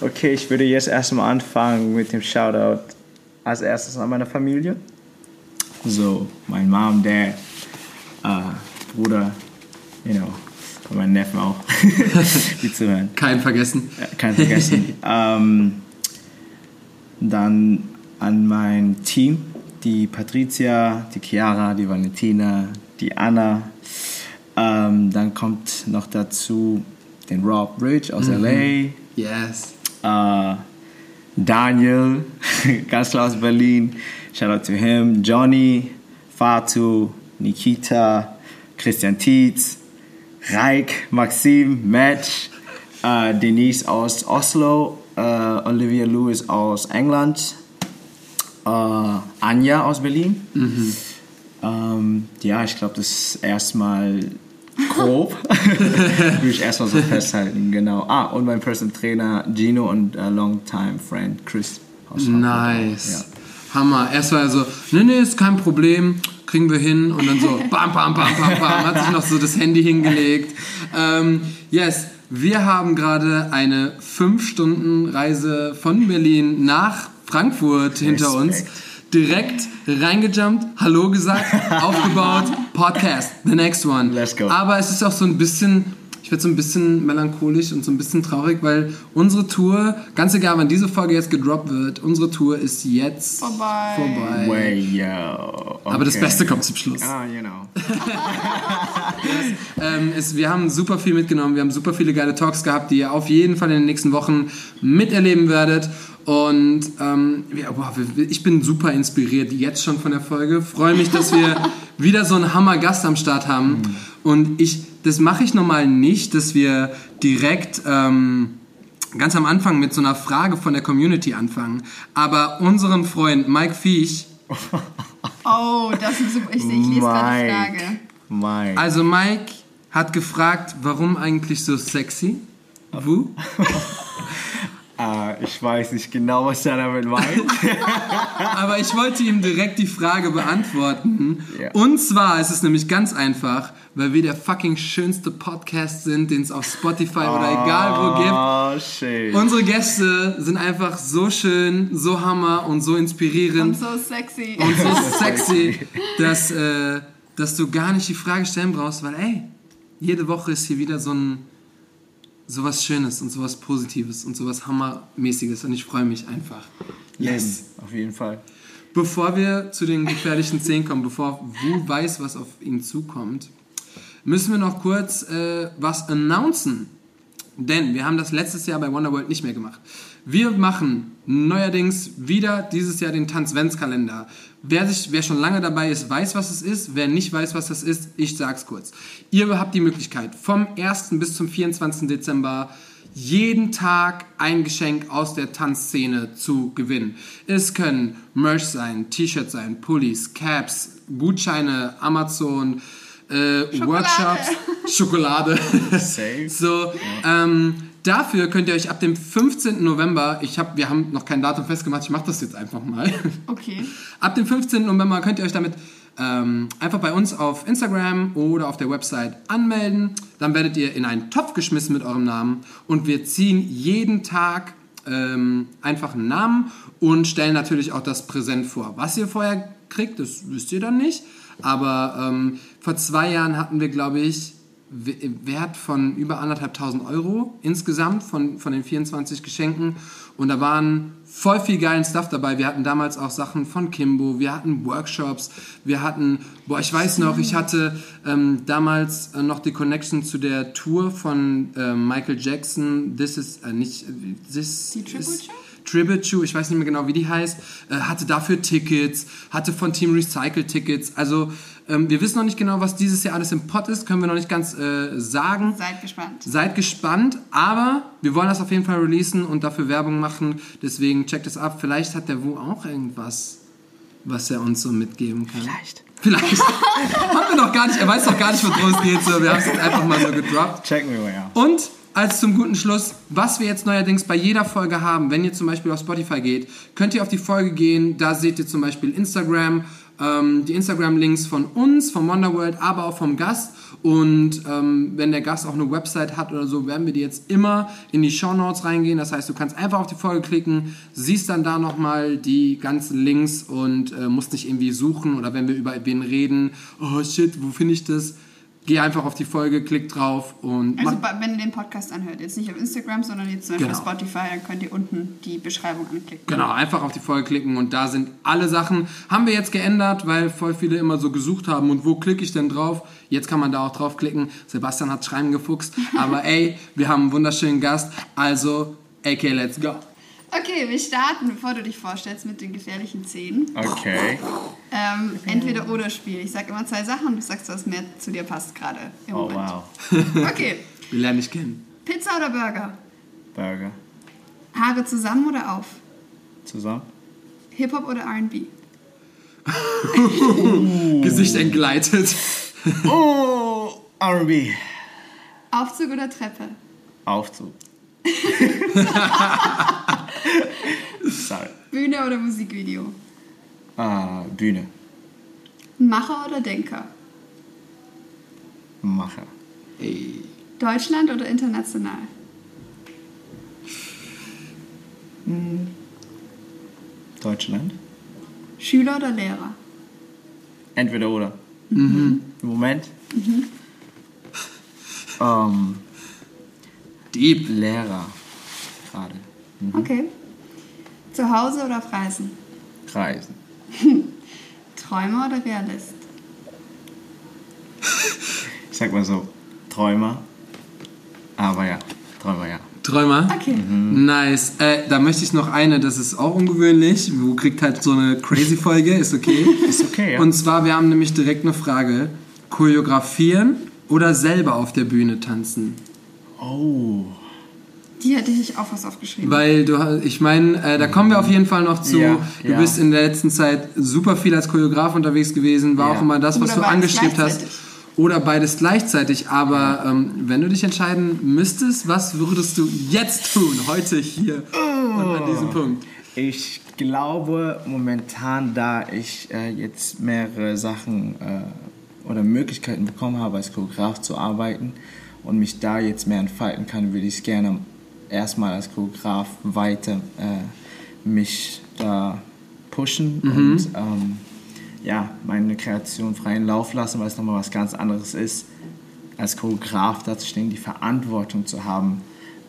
Okay, ich würde jetzt erstmal anfangen mit dem Shoutout als erstes an meine Familie. So, mein Mom, Dad, äh, Bruder, you know, und mein Neffen auch, die zuhören. Kein vergessen. Kein vergessen. ähm, dann an mein Team, die Patricia, die Chiara, die Valentina, die Anna. Ähm, dann kommt noch dazu den Rob Bridge aus Mhm. LA. Yes. Äh, Daniel, ganz klar aus Berlin. Shout out to him. Johnny, Fatu, Nikita, Christian Tietz, Reik, Maxim, Match, äh, Denise aus Oslo, äh, Olivia Lewis aus England, Anja aus Berlin. Ähm, ja, ich glaube, das ist erstmal grob. Würde ich erstmal so festhalten, genau. Ah, und mein Personal Trainer Gino und äh, Longtime Friend Chris. Nice. Hammer. Erst war er so, nee, nee, ist kein Problem, kriegen wir hin. Und dann so, bam, bam, bam, bam, bam, hat sich noch so das Handy hingelegt. Ähm, yes, wir haben gerade eine 5-Stunden-Reise von Berlin nach Frankfurt hinter uns. Direkt reingejumpt, Hallo gesagt, aufgebaut, Podcast, the next one. Let's go. Aber es ist auch so ein bisschen, ich werde so ein bisschen melancholisch und so ein bisschen traurig, weil unsere Tour, ganz egal wann diese Folge jetzt gedroppt wird, unsere Tour ist jetzt Vorbei. vorbei. Way, yo. Aber das Okay. Beste kommt zum Schluss. Ah, you know. Ähm, es, wir haben super viel mitgenommen, wir haben super viele geile Talks gehabt, die ihr auf jeden Fall in den nächsten Wochen miterleben werdet. Und ähm, ja, wir- ich bin super inspiriert jetzt schon von der Folge. Freue mich, dass wir wieder so einen Hammer-Gast am Start haben. Und ich, das mache ich normal nicht, dass wir direkt ähm, ganz am Anfang mit so einer Frage von der Community anfangen. Aber unseren Freund Mike Viech, Oh, das ist super. Ich, ich lese gerade die Mike. Frage. Mike. also Mike hat gefragt, warum eigentlich so sexy? Wo? Ah, ich weiß nicht genau, was er damit meint. Aber ich wollte ihm direkt die Frage beantworten. Ja. Und zwar ist es nämlich ganz einfach, weil wir der fucking schönste Podcast sind, den es auf Spotify oder egal wo gibt. Oh, shit. Unsere Gäste sind einfach so schön, so hammer und so Und inspirierend so sexy. und so sexy, dass, äh, dass du gar nicht die Frage stellen brauchst, weil ey, jede Woche ist hier wieder so ein sowas Schönes und sowas Positives und sowas Hammermäßiges und ich freue mich einfach. Yes. Auf jeden Fall. Bevor wir zu den gefährlichen Szenen kommen, bevor Wu weiß, was auf ihn zukommt, müssen wir noch kurz äh, was announcen. Denn wir haben das letztes Jahr bei Wonderworld nicht mehr gemacht. Wir machen neuerdings wieder dieses Jahr den Tanzventskalender. Wer, sich, wer schon lange dabei ist, weiß, was es ist. Wer nicht weiß, was das ist, ich sag's kurz. Ihr habt die Möglichkeit, vom 1. bis zum 24. Dezember jeden Tag ein Geschenk aus der Tanzszene zu gewinnen. Es können Merch sein, T-Shirts sein, Pullis, Caps, Gutscheine, Amazon, äh, Workshops, Schokolade. So, ähm, dafür könnt ihr euch ab dem 15. November, ich hab, wir haben noch kein Datum festgemacht, ich mache das jetzt einfach mal. Okay. Ab dem 15. November könnt ihr euch damit ähm, einfach bei uns auf Instagram oder auf der Website anmelden. Dann werdet ihr in einen Topf geschmissen mit eurem Namen und wir ziehen jeden Tag ähm, einfach einen Namen und stellen natürlich auch das Präsent vor. Was ihr vorher kriegt, das wisst ihr dann nicht. Aber ähm, vor zwei Jahren hatten wir, glaube ich, Wert von über anderthalbtausend Euro insgesamt von, von den 24 Geschenken. Und da waren voll viel geilen Stuff dabei. Wir hatten damals auch Sachen von Kimbo, wir hatten Workshops, wir hatten, boah, ich weiß noch, ich hatte ähm, damals äh, noch die Connection zu der Tour von ähm, Michael Jackson. This is, äh, nicht, äh, this Die Tribute is-? Tribute Show, ich weiß nicht mehr genau, wie die heißt, äh, hatte dafür Tickets, hatte von Team Recycle Tickets. Also ähm, wir wissen noch nicht genau, was dieses Jahr alles im Pot ist, können wir noch nicht ganz äh, sagen. Seid gespannt. Seid gespannt, aber wir wollen das auf jeden Fall releasen und dafür Werbung machen. Deswegen checkt es ab. Vielleicht hat der Wu auch irgendwas, was er uns so mitgeben kann. Vielleicht. Vielleicht. Haben wir noch gar nicht, er weiß doch gar nicht, worum es geht. So, wir haben es jetzt einfach mal so gedroppt. Checken wir mal, ja. Und als zum guten Schluss, was wir jetzt neuerdings bei jeder Folge haben, wenn ihr zum Beispiel auf Spotify geht, könnt ihr auf die Folge gehen, da seht ihr zum Beispiel Instagram, ähm, die Instagram-Links von uns, vom Wonderworld, aber auch vom Gast. Und ähm, wenn der Gast auch eine Website hat oder so, werden wir die jetzt immer in die Show Notes reingehen. Das heißt, du kannst einfach auf die Folge klicken, siehst dann da nochmal die ganzen Links und äh, musst nicht irgendwie suchen oder wenn wir über wen reden, oh shit, wo finde ich das? Geh einfach auf die Folge, klick drauf und Also wenn ihr den Podcast anhört, jetzt nicht auf Instagram, sondern jetzt zum Beispiel Genau. auf Spotify, dann könnt ihr unten die Beschreibung anklicken. Genau, einfach auf die Folge klicken und da sind alle Sachen. Haben wir jetzt geändert, weil voll viele immer so gesucht haben und wo klicke ich denn drauf? Jetzt kann man da auch draufklicken. Sebastian hat Schreiben gefuchst, aber ey, wir haben einen wunderschönen Gast, also AK, let's go. Okay, wir starten, bevor du dich vorstellst, mit den gefährlichen Szenen. Okay. Ähm, entweder oder Spiel. Ich sag immer zwei Sachen und du sagst, was mehr zu dir passt gerade im Oh Moment. wow. Okay, Wir lernen dich kennen. Pizza oder Burger? Burger. Haare zusammen oder auf? Zusammen? Hip-Hop oder R&B? Gesicht entgleitet. Oh, R&B. Aufzug oder Treppe? Aufzug. Sorry. Bühne oder Musikvideo? Ah, Bühne. Macher oder Denker? Macher. Ey. Deutschland oder international? Deutschland. Schüler oder Lehrer? Entweder oder. Im Moment. Ähm, Deep. Lehrer. Gerade. Okay. Zu Hause oder auf Reisen? Reisen. Träumer oder Realist? Ich sag mal so, Träumer. Aber ja, Träumer, ja. Träumer? Okay. Nice. Äh, da möchte ich noch eine, das ist auch ungewöhnlich. Wo kriegt halt so eine crazy Folge, ist okay. Ist okay, ja. Und zwar, wir haben nämlich direkt eine Frage. Choreografieren oder selber auf der Bühne tanzen? Oh. Die hatte ich auch was aufgeschrieben. Weil du, ich meine, äh, da kommen wir auf jeden Fall noch zu. Ja, du ja. bist in der letzten Zeit super viel als Choreograf unterwegs gewesen, war Ja. auch immer das, was Oder du angestrebt hast. Oder beides gleichzeitig. Aber ähm, wenn du dich entscheiden müsstest, was würdest du jetzt tun? Heute hier und an diesem Punkt. Ich glaube momentan, da ich äh, jetzt mehrere Sachen äh, oder Möglichkeiten bekommen habe, als Choreograf zu arbeiten und mich da jetzt mehr entfalten kann, würde ich gerne erstmal als Choreograf weiter äh, mich da pushen und ähm, ja, meine Kreation freien Lauf lassen, weil es nochmal was ganz anderes ist, als Choreograf da zu stehen, die Verantwortung zu haben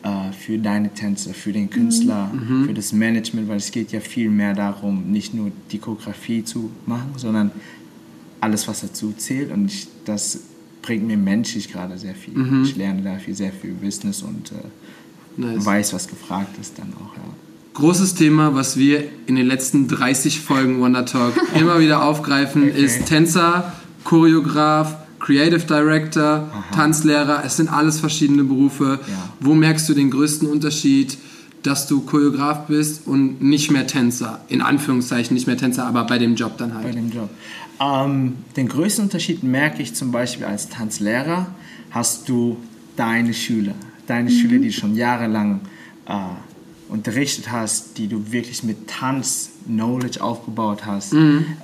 äh, für deine Tänze, für den Künstler, für das Management, weil es geht ja viel mehr darum, nicht nur die Choreografie zu machen, sondern alles, was dazu zählt. Und ich, das bringt mir menschlich gerade sehr viel. Ich lerne da viel, sehr viel Business und äh, Nice. weiß, was gefragt ist dann auch. Ja. Großes Thema, was wir in den letzten 30 Folgen Wonder Talk immer wieder aufgreifen, Okay. ist Tänzer, Choreograf, Creative Director, Tanzlehrer. Es sind alles verschiedene Berufe. Ja. Wo merkst du den größten Unterschied, dass du Choreograf bist und nicht mehr Tänzer? In Anführungszeichen nicht mehr Tänzer, aber bei dem Job dann bei halt. dem Job. Ähm, den größten Unterschied merke ich zum Beispiel als Tanzlehrer, hast du deine Schüler, deine Schüler, die du schon jahrelang äh, unterrichtet hast, die du wirklich mit Tanz Knowledge aufgebaut hast,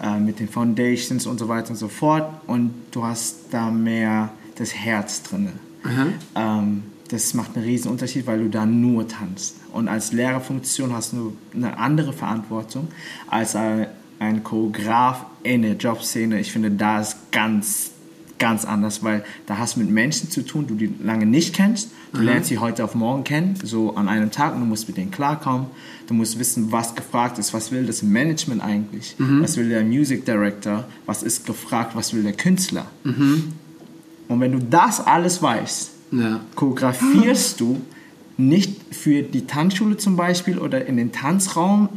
äh, mit den Foundations und so weiter und so fort und du hast da mehr das Herz drin. Ähm, das macht einen riesen Unterschied, weil du da nur tanzt. Und als Lehrerfunktion hast du eine andere Verantwortung als ein, ein Choreograf in der Jobszene. Ich finde, da ist ganz, ganz anders, weil da hast du mit Menschen zu tun, du die lange nicht kennst. Du lernst sie heute auf morgen kennen, so an einem Tag und du musst mit denen klarkommen. Du musst wissen, was gefragt ist, was will das Management eigentlich, was will der Music Director, was ist gefragt, was will der Künstler. Und wenn du das alles weißt, Ja. choreografierst du nicht für die Tanzschule zum Beispiel oder in den Tanzraum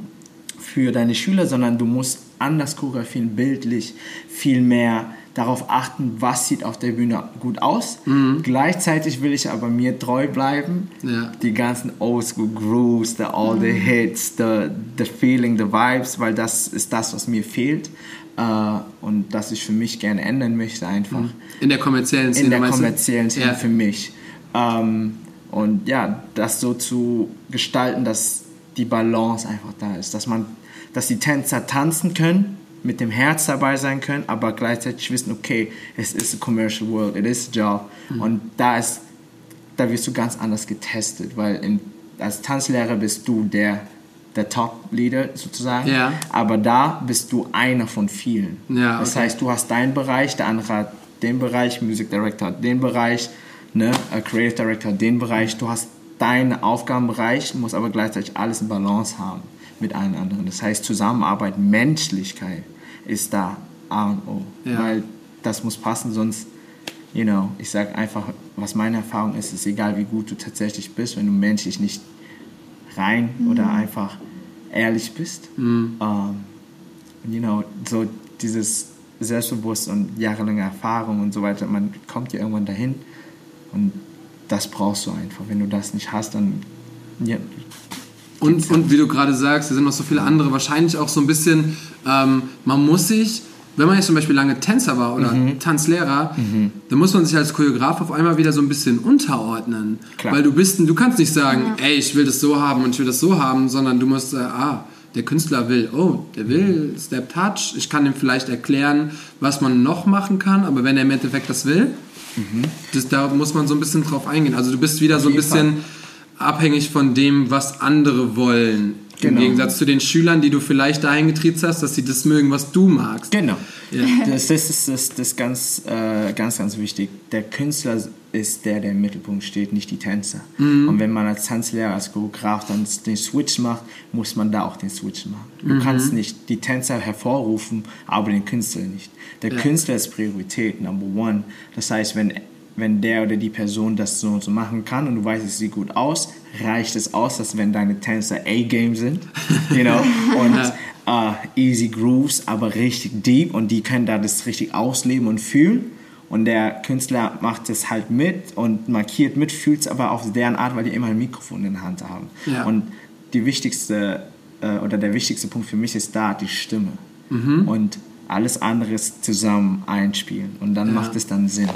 für deine Schüler, sondern du musst anders choreografieren, bildlich, viel mehr darauf achten, was sieht auf der Bühne gut aus. Gleichzeitig will ich aber mir treu bleiben, Ja. die ganzen Oldschool Grooves, the, all the Hits, the, the Feeling, the Vibes, weil das ist das, was mir fehlt äh, und das ich für mich gerne ändern möchte einfach In der kommerziellen Szene. in der kommerziellen Szene Ja. für mich. Ähm, und ja, das so zu gestalten, dass die Balance einfach da ist, dass man, dass die Tänzer tanzen können, mit dem Herz dabei sein können, aber gleichzeitig wissen, okay, es ist a commercial world, it is a job. Mhm. Und da ist, da wirst du ganz anders getestet, weil in, als Tanzlehrer bist du der, der Top-Leader sozusagen, Ja. aber da bist du einer von vielen. Ja, das okay. heißt, du hast deinen Bereich, der andere hat den Bereich, Music Director hat den Bereich, ne, Creative Director hat den Bereich, du hast deinen Aufgabenbereich, musst aber gleichzeitig alles in Balance haben mit allen anderen. Das heißt, Zusammenarbeit, Menschlichkeit ist da A und O. Ja. Weil das muss passen, sonst, you know, ich sage einfach, was meine Erfahrung ist, ist egal, wie gut du tatsächlich bist, wenn du menschlich nicht rein oder einfach ehrlich bist. Ähm, you know, so dieses Selbstbewusstsein und jahrelange Erfahrung und so weiter, man kommt ja irgendwann dahin und das brauchst du einfach. Wenn du das nicht hast, dann ja, Und, und wie du gerade sagst, da sind noch so viele andere, wahrscheinlich auch so ein bisschen, ähm, man muss sich, wenn man jetzt zum Beispiel lange Tänzer war oder Mhm. Tanzlehrer, dann muss man sich als Choreograf auf einmal wieder so ein bisschen unterordnen. Klar. Weil du bist, du kannst nicht sagen, ey, ich will das so haben und ich will das so haben, sondern du musst, äh, ah, der Künstler will, oh, der will Step Touch, ich kann ihm vielleicht erklären, was man noch machen kann, aber wenn er im Endeffekt das will, das, da muss man so ein bisschen drauf eingehen. Also du bist wieder so ein bisschen abhängig von dem, was andere wollen. Im Genau. Gegensatz zu den Schülern, die du vielleicht dahin getriezt hast, dass sie das mögen, was du magst. Genau. Ja. Das, das ist das, das ganz, äh, ganz, ganz wichtig. Der Künstler ist der, der im Mittelpunkt steht, nicht die Tänzer. Und wenn man als Tanzlehrer, als Choreograf dann den Switch macht, muss man da auch den Switch machen. Du kannst nicht die Tänzer hervorrufen, aber den Künstler nicht. Der Künstler ist Priorität, number one. Das heißt, wenn, wenn der oder die Person das so und so machen kann und du weißt, es sieht gut aus, reicht es aus, dass wenn deine Tänzer A-Game sind, you know, und äh, easy grooves, aber richtig deep und die können da das richtig ausleben und fühlen. Und der Künstler macht es halt mit und markiert mit, fühlt es aber auf deren Art, weil die immer ein Mikrofon in der Hand haben. Ja. Und die wichtigste äh, oder der wichtigste Punkt für mich ist da die Stimme. Und alles andere ist zusammen einspielen. Und dann macht es dann Sinn.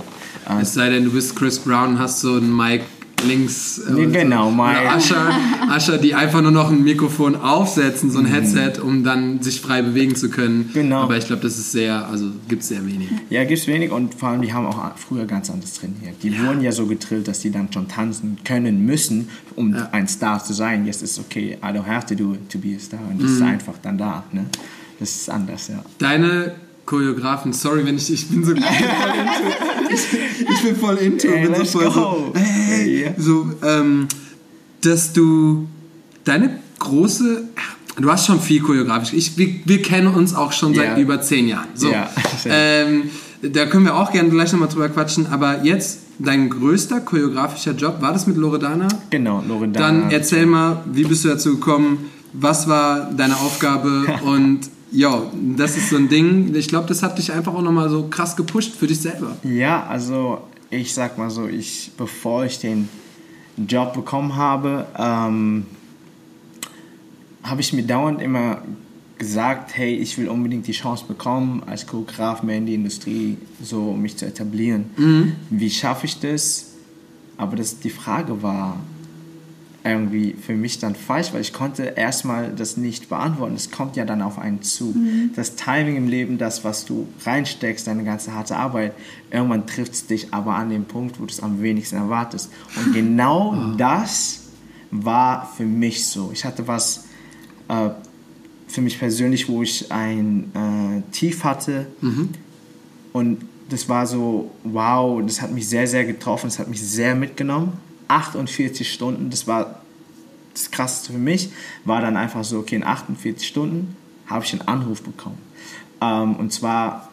Äh, Es sei denn, du bist Chris Brown hast so einen Mic links. äh, Nee, genau. Mike. Usher, Usher, die einfach nur noch ein Mikrofon aufsetzen, so ein Headset, um dann sich frei bewegen zu können. Mhm. Genau. Aber ich glaube, das ist sehr, also gibt es sehr wenig. Ja, gibt es wenig und vor allem, die haben auch früher ganz anders trainiert. Die wurden ja so getrillt, dass die dann schon tanzen können müssen, um Ja. ein Star zu sein. Jetzt ist okay, I don't have to do it to be a star. Und das ist Mhm. einfach dann da. Ne? Das ist anders, ja. Deine Choreografen, sorry, wenn ich, ich bin so, ich bin voll into, ich, bin voll into, Ey, bin so voll so, go. hey, Ja. so, ähm, dass du deine große, du hast schon viel choreografisch, ich, wir, wir kennen uns auch schon seit Ja. über zehn Jahren, so, Ja. ähm, da können wir auch gerne gleich nochmal drüber quatschen, aber jetzt, dein größter choreografischer Job, war das mit Loredana? Genau, Loredana. Dann erzähl mal, wie bist du dazu gekommen? Was war deine Aufgabe? Und ja, das ist so ein Ding. Ich glaube, das hat dich einfach auch nochmal so krass gepusht für dich selber. Ja, also ich sag mal so, ich, bevor ich den Job bekommen habe, ähm, habe ich mir dauernd immer gesagt, hey, ich will unbedingt die Chance bekommen, als Choreograf mehr in die Industrie so mich zu etablieren. Wie schaffe ich das? Aber das, die Frage war irgendwie für mich dann falsch, weil ich konnte erstmal das nicht beantworten. Es kommt ja dann auf einen zu. Das Timing im Leben, das, was du reinsteckst, deine ganze harte Arbeit, irgendwann trifft es dich aber an dem Punkt, wo du es am wenigsten erwartest. Und genau das war für mich so. Ich hatte was äh, für mich persönlich, wo ich ein äh, Tief hatte und das war so, wow, das hat mich sehr, sehr getroffen, das hat mich sehr mitgenommen. 48 Stunden, das war das Krasseste für mich, war dann einfach so, okay, in 48 Stunden habe ich einen Anruf bekommen. Ähm, und zwar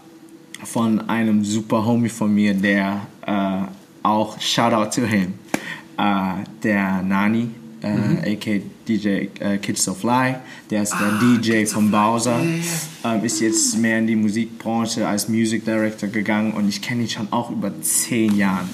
von einem super Homie von mir, der äh, auch, Shoutout to him, äh, der Nani, äh, aka DJ äh, Kids So Fly, der ist der DJ von Bowser, ähm, ist jetzt mehr in die Musikbranche als Music Director gegangen und ich kenne ihn schon auch über zehn Jahren.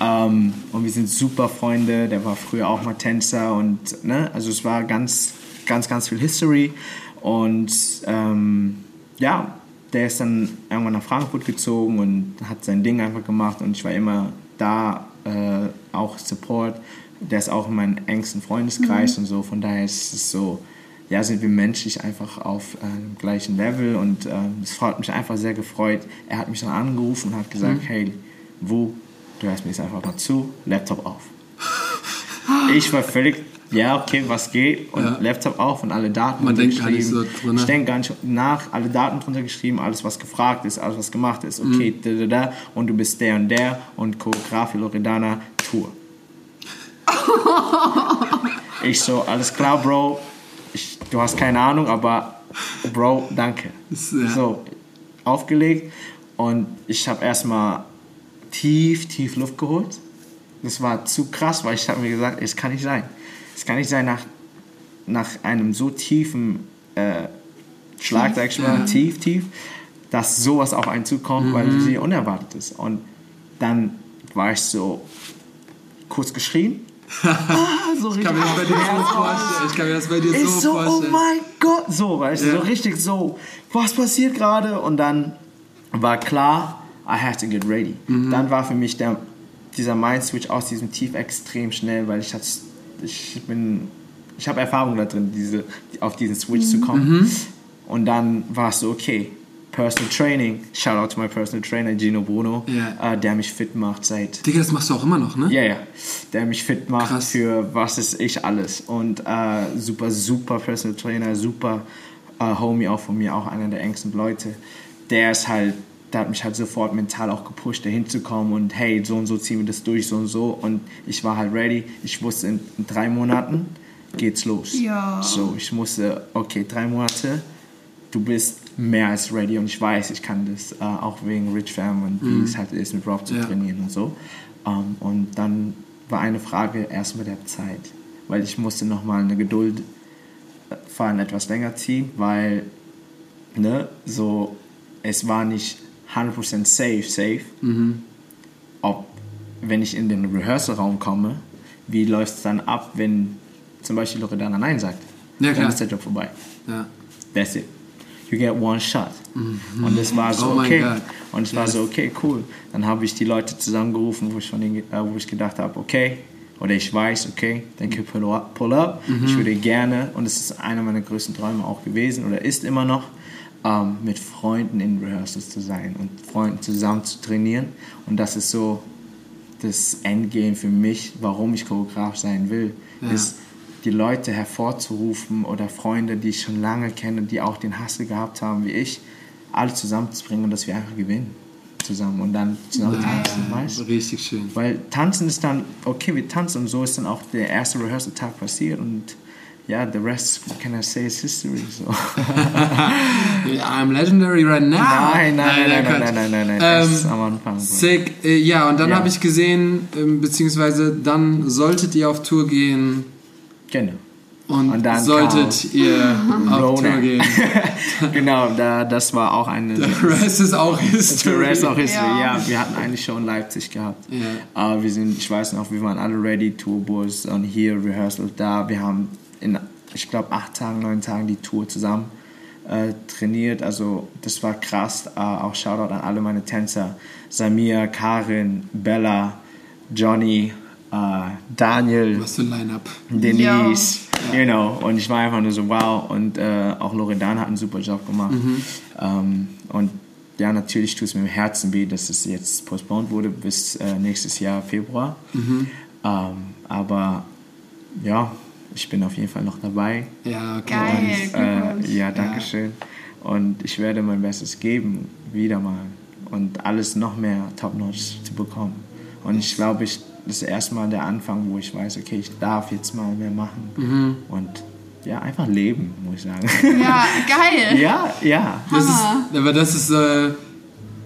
Ähm, und wir sind super Freunde, der war früher auch mal Tänzer und ne, also es war ganz, ganz, ganz viel History. Und ähm, ja, der ist dann irgendwann nach Frankfurt gezogen und hat sein Ding einfach gemacht und ich war immer da, äh, auch Support. Der ist auch in meinem engsten Freundeskreis und so, von daher ist es so, ja, sind wir menschlich einfach auf äh, gleichen Level und ähm, es hat mich einfach sehr gefreut. Er hat mich dann angerufen und hat gesagt, Mhm. hey, wo, du hörst mir jetzt einfach mal zu, Laptop auf. Ich war völlig, ja, okay, was geht? Und Ja. Laptop auf und alle Daten Man denkt gar nicht so drüber. Ich denke gar nicht nach, alle Daten drunter geschrieben, alles was gefragt ist, alles was gemacht ist. Okay, Mhm. da, da, da, und du bist der und der und Choreografie Loredana Tour. ich so, alles klar, Bro. Ich, du hast keine Ahnung, aber Bro, danke. Ja. So, aufgelegt und ich habe erstmal tief, tief Luft geholt. Das war zu krass, weil ich habe mir gesagt, es kann nicht sein. Es kann nicht sein, nach, nach einem so tiefen äh, Schlag, sag ich mal, tief, tief, dass sowas auf einen zukommt, weil es unerwartet ist. Und dann war ich so kurz geschrien. Ah, so Ich kann mir das bei dir so vorstellen. Ich kann mir das bei dir so, so, oh vorstellen. mein Gott, so, weißt du, Ja. so richtig so, was passiert gerade? Und dann war klar, I have to get ready. Mhm. Dann war für mich der, dieser Mind-Switch aus diesem Tief extrem schnell, weil ich, hatte, ich bin, ich habe Erfahrung da drin, diese, auf diesen Switch zu kommen. Mhm. Und dann war es so, okay, Personal Training, shout out to my personal trainer Gino Bruno, Ja. äh, der mich fit macht seit Digga, das machst du auch immer noch, ne? ja, ja. Der mich fit macht Krass. für was ist ich alles. Und äh, super, super Personal Trainer, super äh, Homie auch von mir, auch einer der engsten Leute. Der ist halt, der hat mich halt sofort mental auch gepusht, da hinzukommen und hey, so und so ziehen wir das durch, so und so. Und ich war halt ready. Ich wusste, in, in drei Monaten geht's los. Ja. So, ich musste, okay, drei Monate, du bist mehr als ready und ich weiß, ich kann das, äh, auch wegen Rich Fam und wie es halt ist, mit Rob zu Ja. trainieren und so. Ähm, und dann war eine Frage erst mit der Zeit, weil ich musste nochmal eine Geduld äh, fahren etwas länger ziehen, weil ne, so, es war nicht 100% safe, safe, ob, wenn ich in den Rehearsal-Raum komme, wie läuft es dann ab, wenn zum Beispiel Loredana Nein sagt. Ja. Dann ist der Job vorbei. Ja. That's it. You get one shot. Und das war so Oh okay. Und es war so okay, cool. Dann habe ich die Leute zusammengerufen, wo ich, von denen, äh, wo ich gedacht habe, okay, oder ich weiß, okay, you pull up. Pull up. Ich würde gerne, und es ist einer meiner größten Träume auch gewesen oder ist immer noch, ähm, mit Freunden in Rehearsals zu sein und Freunden zusammen zu trainieren. Und das ist so das Endgame für mich, warum ich Choreograf sein will, Ja. ist die Leute hervorzurufen oder Freunde, die ich schon lange kenne, die auch den Hassel gehabt haben wie ich, alle zusammenzubringen und dass wir einfach gewinnen zusammen und dann zusammen tanzen, weißt du? Richtig schön. Weil tanzen ist dann, okay, wir tanzen und so ist dann auch der erste Rehearsal-Tag passiert und ja, the rest, can I say, is history. So. I'm legendary right now. Nein, nein, nein, nein, Quatsch. nein, nein, nein, nein, Ähm, das ist am Anfang. Bro. Sick. Äh, ja, und dann Ja. habe ich gesehen, ähm, beziehungsweise dann solltet ihr auf Tour gehen Genau. und, Und dann solltet ihr auf Rona. Tour gehen. genau, da, das war auch eine. The rest is auch The history. rest of history, Ja. ja. Wir hatten eine Show in Leipzig gehabt. Ja. Aber wir sind, ich weiß noch, wir waren alle ready, Tourbus und hier Rehearsal da. Wir haben in, ich glaube, acht Tagen, neun Tagen die Tour zusammen äh, trainiert. Also das war krass. Äh, auch Shoutout an alle meine Tänzer. Samir, Karin, Bella, Johnny, äh, Daniel. Was für ein Line-Up. Denise, you know, und ich war einfach nur so wow und äh, auch Loredana hat einen super Job gemacht ähm, und ja, natürlich tut es mir im Herzen weh, dass es jetzt postponed wurde bis äh, nächstes Jahr Februar, ähm, aber ja, ich bin auf jeden Fall noch dabei Ja, okay. Geil, Glückwunsch. äh, ja, danke schön. Und ich werde mein Bestes geben, wieder mal. Und alles noch mehr top-notch zu bekommen. Und ich glaube, ich, das ist erstmal der Anfang, wo ich weiß, okay, ich darf jetzt mal mehr machen. Und ja, einfach leben, muss ich sagen. Ja, geil. ja, ja. Das ist, aber das ist, äh,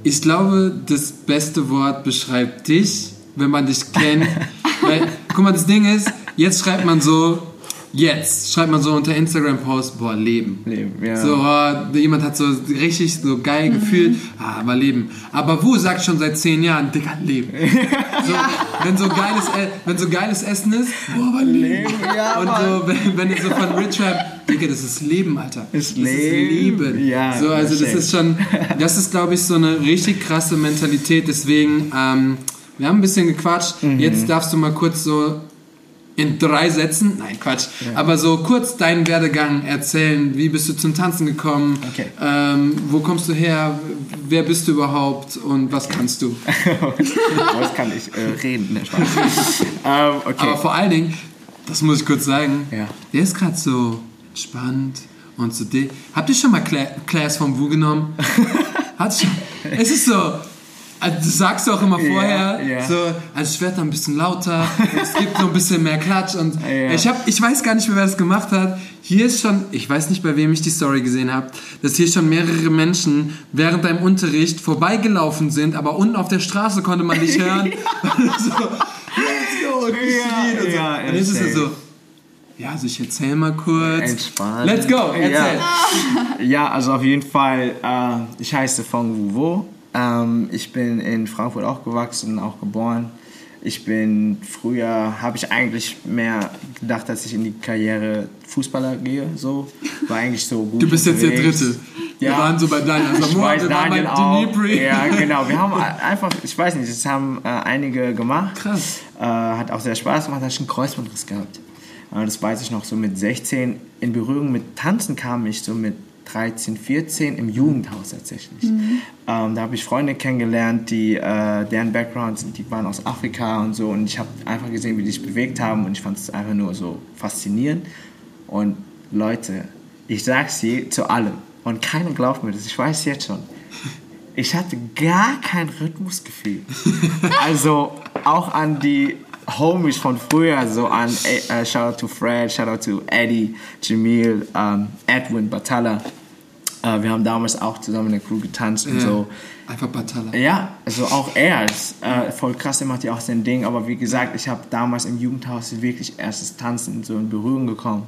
ich glaube, das beste Wort beschreibt dich, wenn man dich kennt. Weil, guck mal, das Ding ist, jetzt schreibt man so, jetzt schreibt man so unter Instagram-Post, boah, Leben. Leben, ja. So, oh, jemand hat so richtig so geil gefühlt, ah, aber Leben. Aber Wu sagt schon seit zehn Jahren, Digga, Leben. So, wenn, so geiles, E- wenn so geiles Essen ist, boah, aber Leben. Leben, ja, Und so, wenn, wenn ihr so von Rich Rap, Digga, das ist Leben, Alter. Ist das Leben. ist Leben. Ja, so, also das ist schon, das ist, glaube ich, so eine richtig krasse Mentalität. Deswegen, ähm, wir haben ein bisschen gequatscht. Mhm. Jetzt darfst du mal kurz so in drei Sätzen, nein Quatsch, aber so kurz deinen Werdegang erzählen. Wie bist du zum Tanzen gekommen? Okay. Ähm, wo kommst du her? Wer bist du überhaupt? Und was kannst du? Was kann ich äh, reden? Ne, Spaß. ähm, okay. Aber vor allen Dingen, das muss ich kurz sagen, Ja. der ist gerade so entspannt und so. di- Habt ihr schon mal Cla Class vom Wu genommen? Hat schon. Es ist so. Also das sagst du auch immer Ja, vorher, ja. so, also ich werde da ein bisschen lauter, es gibt noch ein bisschen mehr Klatsch und Ja. ich, hab, ich weiß gar nicht mehr, wer das gemacht hat. Hier ist schon, ich weiß nicht, bei wem ich die Story gesehen habe, dass hier schon mehrere Menschen während deinem Unterricht vorbeigelaufen sind, aber unten auf der Straße konnte man dich hören. so, let's go, und Ja, und so. ja, und jetzt ist es so, ja, also ich erzähl mal kurz. Entspannt. Let's go, erzähl. Ja, also auf jeden Fall, äh, ich heiße Fong Wu Wo. Ähm, ich bin in Frankfurt aufgewachsen, auch geboren. Ich bin früher, habe ich eigentlich mehr gedacht, dass ich in die Karriere Fußballer gehe. So. War eigentlich so gut. Du bist jetzt der. Dritte. Wir Ja. waren so bei Daniel Ich Samoa, weiß, wir waren bei Daniel auch. Ja, genau. Wir haben einfach, ich weiß nicht, das haben äh, einige gemacht. Krass. Äh, hat auch sehr Spaß gemacht, hatte ich einen Kreuzbandriss gehabt. Äh, das weiß ich noch, so mit 16 in Berührung mit Tanzen kam ich so mit 13, 14 im Jugendhaus tatsächlich. Ähm, da habe ich Freunde kennengelernt, die, äh, deren Backgrounds, die waren aus Afrika und so. Und ich habe einfach gesehen, wie die sich bewegt haben und ich fand es einfach nur so faszinierend. Und Leute, ich sag's je zu allem und keiner glaubt mir das, ich weiß jetzt schon. Ich hatte gar kein Rhythmusgefühl. Also auch an die Homies von früher, so an äh, Shout out to Fred, Shout out to Eddie, Jamil, ähm, Edwin, Batalla. Äh, wir haben damals auch zusammen in der Crew getanzt und Ja. so. Einfach Batalla. Ja, also auch er ist äh, voll krass, er macht ja auch sein Ding. Aber wie gesagt, ich habe damals im Jugendhaus wirklich erstes Tanzen so in Berührung gekommen.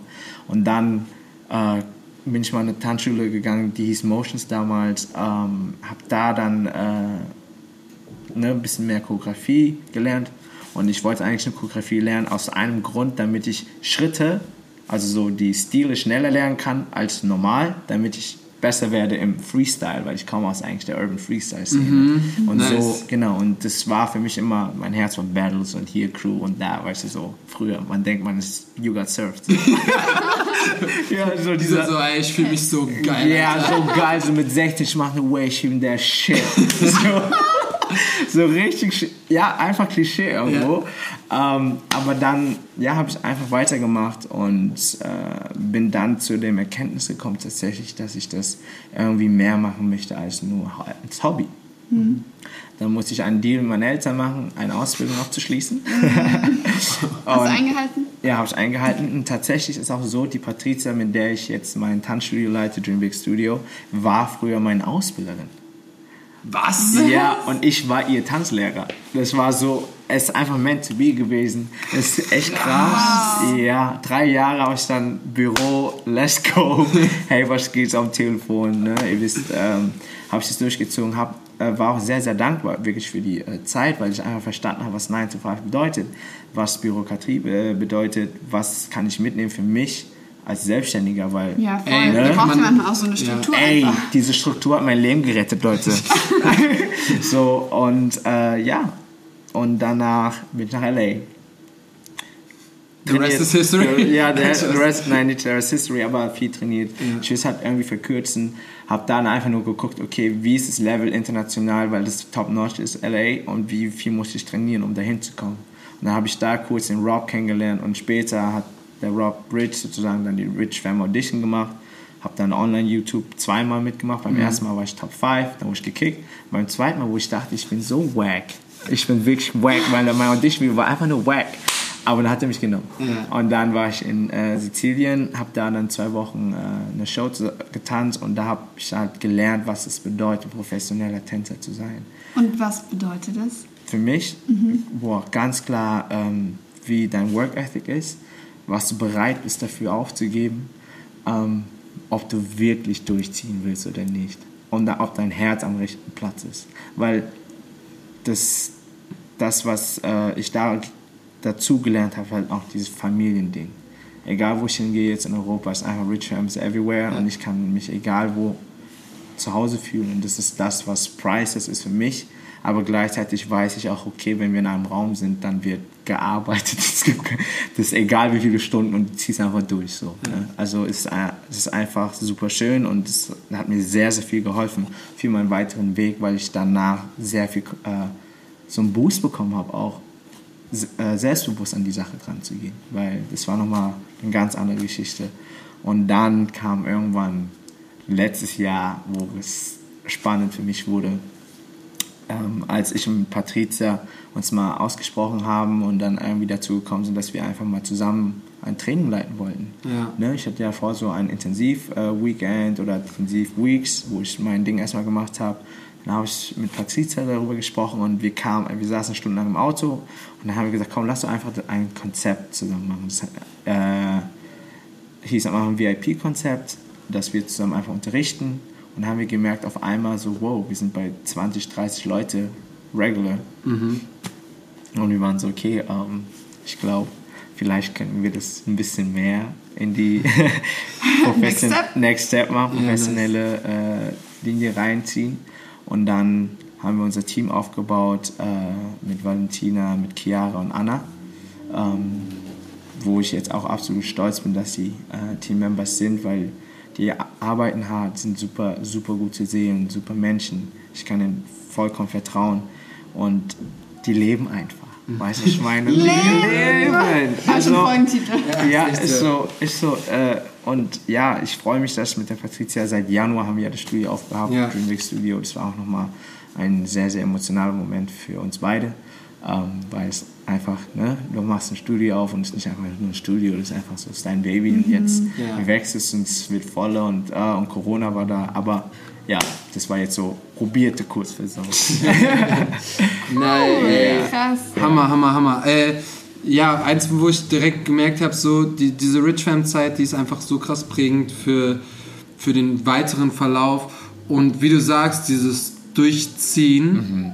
Und dann äh, bin ich mal in eine Tanzschule gegangen, die hieß Motions damals. Ähm, habe da dann äh, ne, ein bisschen mehr Choreografie gelernt. Und ich wollte eigentlich eine Choreografie lernen aus einem Grund, damit ich Schritte, also so die Stile schneller lernen kann als normal, damit ich besser werde im Freestyle, weil ich komme aus eigentlich der Urban Freestyle Szene. Und Nice. so, genau, und das war für mich immer mein Herz von Battles und hier Crew und da, weißt du, so früher. Man denkt, man ist You Got Served. ja, so dieser, so, ey, ich fühle mich so geil. ja, Alter. so geil, so mit 16, ich mache eine Wave, schieben der Shit. So, so richtig, ja, einfach Klischee irgendwo. Ähm, aber dann, ja, habe ich einfach weitergemacht und äh, bin dann zu dem Erkenntnis gekommen, tatsächlich, dass ich das irgendwie mehr machen möchte als nur als Hobby. Dann musste ich einen Deal mit meinen Eltern machen, eine Ausbildung abzuschließen. Hast du eingehalten? Ja, habe ich eingehalten. Und tatsächlich ist auch so, die Patricia, mit der ich jetzt mein Tanzstudio leite, Dream Big Studio, war früher meine Ausbilderin. Was? Ja, und ich war ihr Tanzlehrer. Das war so, es ist einfach meant to be gewesen. Das ist echt krass. Ja, drei Jahre habe ich dann Büro, let's go. Hey, was geht's am Telefon? Ne? Ihr wisst, ähm, habe ich das durchgezogen, hab, äh, war auch sehr, sehr dankbar wirklich für die äh, Zeit, weil ich einfach verstanden habe, was 9 to 5 bedeutet, was Bürokratie äh, bedeutet, was kann ich mitnehmen für mich als Selbstständiger, weil Ja, voll. Ey, Wir ne? brauchen man- manchmal auch so eine Struktur Ey, einfach. diese Struktur hat mein Leben gerettet, Leute. so, und äh, ja. Und danach bin ich nach L.A. The rest is history. Ja, der the rest, nein, nicht the rest is history, aber viel trainiert. Ich will es halt irgendwie verkürzen. Hab dann einfach nur geguckt, okay, wie ist das Level international, weil das Top-Notch ist LA und wie viel muss ich trainieren, um dahin zu kommen. Und dann habe ich da kurz den Rob kennengelernt und später hat der Rob Bridge sozusagen dann die Rich Fam Audition gemacht. Habe dann online YouTube zweimal mitgemacht. Beim ersten Mal war ich Top 5, dann wurde ich gekickt. Beim zweiten Mal, wo ich dachte, ich bin so wack. Ich bin wirklich wack, weil mein Audition war einfach nur wack. Aber dann hat er mich genommen. Ja. Und dann war ich in äh, Sizilien, habe da dann zwei Wochen äh, eine Show zu, getanzt und da habe ich halt gelernt, was es bedeutet, professioneller Tänzer zu sein. Und was bedeutet das? Für mich, boah, ganz klar, ähm, wie dein Work Ethic ist, was du bereit bist dafür aufzugeben, ähm, ob du wirklich durchziehen willst oder nicht. Und da, ob dein Herz am rechten Platz ist. Weil das, das was äh, ich da dazu gelernt habe, halt auch dieses Familiending. Egal wo ich hingehe jetzt in Europa, ist einfach Rich Families everywhere und ich kann mich egal wo zu Hause fühlen. Und das ist das, was priceless ist für mich, aber gleichzeitig weiß ich auch, okay, wenn wir in einem Raum sind, dann wird gearbeitet. Es gibt, das ist egal wie viele Stunden und du ziehst einfach durch. So, ne? Also es ist, ein- es ist einfach super schön und es hat mir sehr, sehr viel geholfen für meinen weiteren Weg, weil ich danach sehr viel äh, so einen Boost bekommen habe, auch äh, selbstbewusst an die Sache dran zu gehen, weil das war nochmal eine ganz andere Geschichte. Und dann kam irgendwann letztes Jahr, wo es spannend für mich wurde, ähm, als ich und Patricia uns mal ausgesprochen haben und dann irgendwie dazu gekommen sind, dass wir einfach mal zusammen ein Training leiten wollten. Ja. Ne? Ich hatte ja vor so ein Intensiv-Weekend oder Intensiv-Weeks, wo ich mein Ding erstmal gemacht habe. Dann habe ich mit Patricia darüber gesprochen und wir kamen, wir saßen stundenlang im Auto und dann haben wir gesagt, komm, lass doch einfach ein Konzept zusammen machen. Das äh, hieß am Anfang VIP-Konzept, dass wir zusammen einfach unterrichten. Und dann haben wir gemerkt auf einmal so, wow, wir sind bei 20, 30 Leute regular. Und wir waren so, okay, ähm, ich glaube, vielleicht könnten wir das ein bisschen mehr in die Next Step. Next Step machen, professionelle äh, Linie reinziehen. Und dann haben wir unser Team aufgebaut äh, mit Valentina, mit Chiara und Anna, ähm, wo ich jetzt auch absolut stolz bin, dass sie äh, Teammembers sind, weil die arbeiten hart, sind super, super gute Seelen, super Menschen. Ich kann ihnen vollkommen vertrauen und die leben einfach. Weißt du, was ich meine? Leben! Hat schon Also, ja, ist so. ist so. Äh, und ja, ich freue mich, dass mit der Patricia seit Januar haben wir ja das Studio aufgehabt, Ja. Dreamweg Studio. Das war auch nochmal ein sehr, sehr emotionaler Moment für uns beide. Ähm, weil es einfach, ne, du machst ein Studio auf und es ist nicht einfach nur ein Studio, das ist einfach so, es ist dein Baby und jetzt Ja. wächst es und es wird voller und, äh, und Corona war da. Aber ja, das war jetzt so probierte Kurzversion. Nein, ey. Krass. Hammer, Hammer, Hammer. Äh, ja, eins, wo ich direkt gemerkt habe, so die, diese Rich Fam Zeit, die ist einfach so krass prägend für, für den weiteren Verlauf. Und wie du sagst, dieses Durchziehen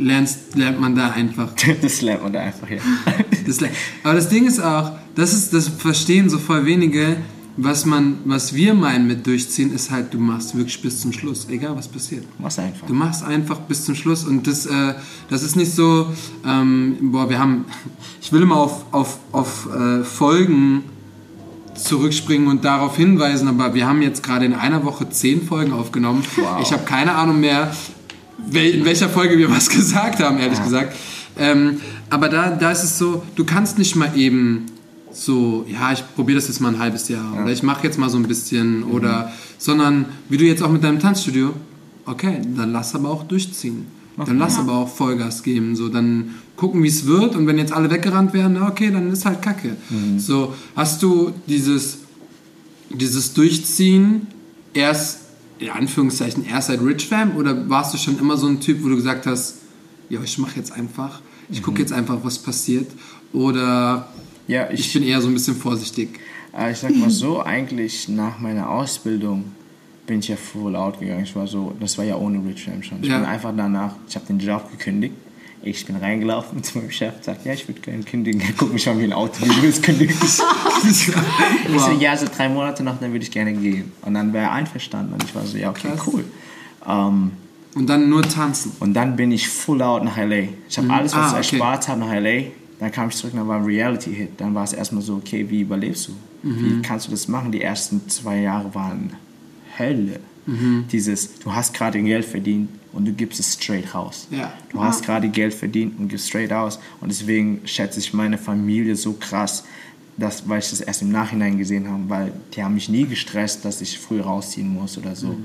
lernst, lernt man da einfach. das lernt man da einfach, ja. Das, aber das Ding ist auch, das ist, das verstehen so voll wenige, was man, was wir meinen mit durchziehen, ist halt, du machst wirklich bis zum Schluss, egal was passiert. Mach's einfach. Du machst einfach bis zum Schluss und das, äh, das ist nicht so, ähm, boah, wir haben, ich will immer auf, auf, auf äh, Folgen zurückspringen und darauf hinweisen, aber wir haben jetzt gerade in einer Woche zehn Folgen aufgenommen. Wow. Ich habe keine Ahnung mehr, in welcher Folge wir was gesagt haben, ehrlich gesagt. Ähm, aber da, da ist es so, du kannst nicht mal eben so, ja, ich probiere das jetzt mal ein halbes Jahr oder ich mache jetzt mal so ein bisschen oder, sondern wie du jetzt auch mit deinem Tanzstudio, okay, dann lass aber auch durchziehen. Dann lass aber auch Vollgas geben, so dann gucken, wie es wird und wenn jetzt alle weggerannt werden, na, okay, dann ist halt Kacke. So, hast du dieses, dieses Durchziehen erst, in Anführungszeichen, erst seit Rich Fam oder warst du schon immer so ein Typ, wo du gesagt hast, ja, ich mache jetzt einfach, ich gucke jetzt einfach, was passiert oder Ja, ich bin eher so ein bisschen vorsichtig. Äh, Ich sag mal so, eigentlich nach meiner Ausbildung bin ich ja full out gegangen. Ich war so, das war ja ohne Rich Fam schon. Ich Ja. bin einfach danach, ich habe den Job gekündigt. Ich bin reingelaufen zu meinem Chef, sagt, ja, ich würde gerne kündigen. Er guckt mich an wie ein Auto, wie du willst kündigen. Ich so, ja, so drei Monate noch, dann würde ich gerne gehen. Und dann wäre er einverstanden. Und ich war so, ja, okay, Krass. cool. Ähm, Und dann nur tanzen. und dann bin ich full out nach L.A. Ich habe alles, was Ah, ich okay. erspart habe, nach L.A. Dann kam ich zurück, dann war ein Reality-Hit. Dann war es erstmal so, okay, wie überlebst du? Mhm. Wie kannst du das machen? Die ersten zwei Jahre waren Hölle. Mhm. Dieses, du hast gerade Geld verdient und du gibst es straight raus. Ja. Du hast gerade Geld verdient und gibst straight aus. Und deswegen schätze ich meine Familie so krass, dass, weil ich das erst im Nachhinein gesehen habe, weil die haben mich nie gestresst, dass ich früh rausziehen muss oder so.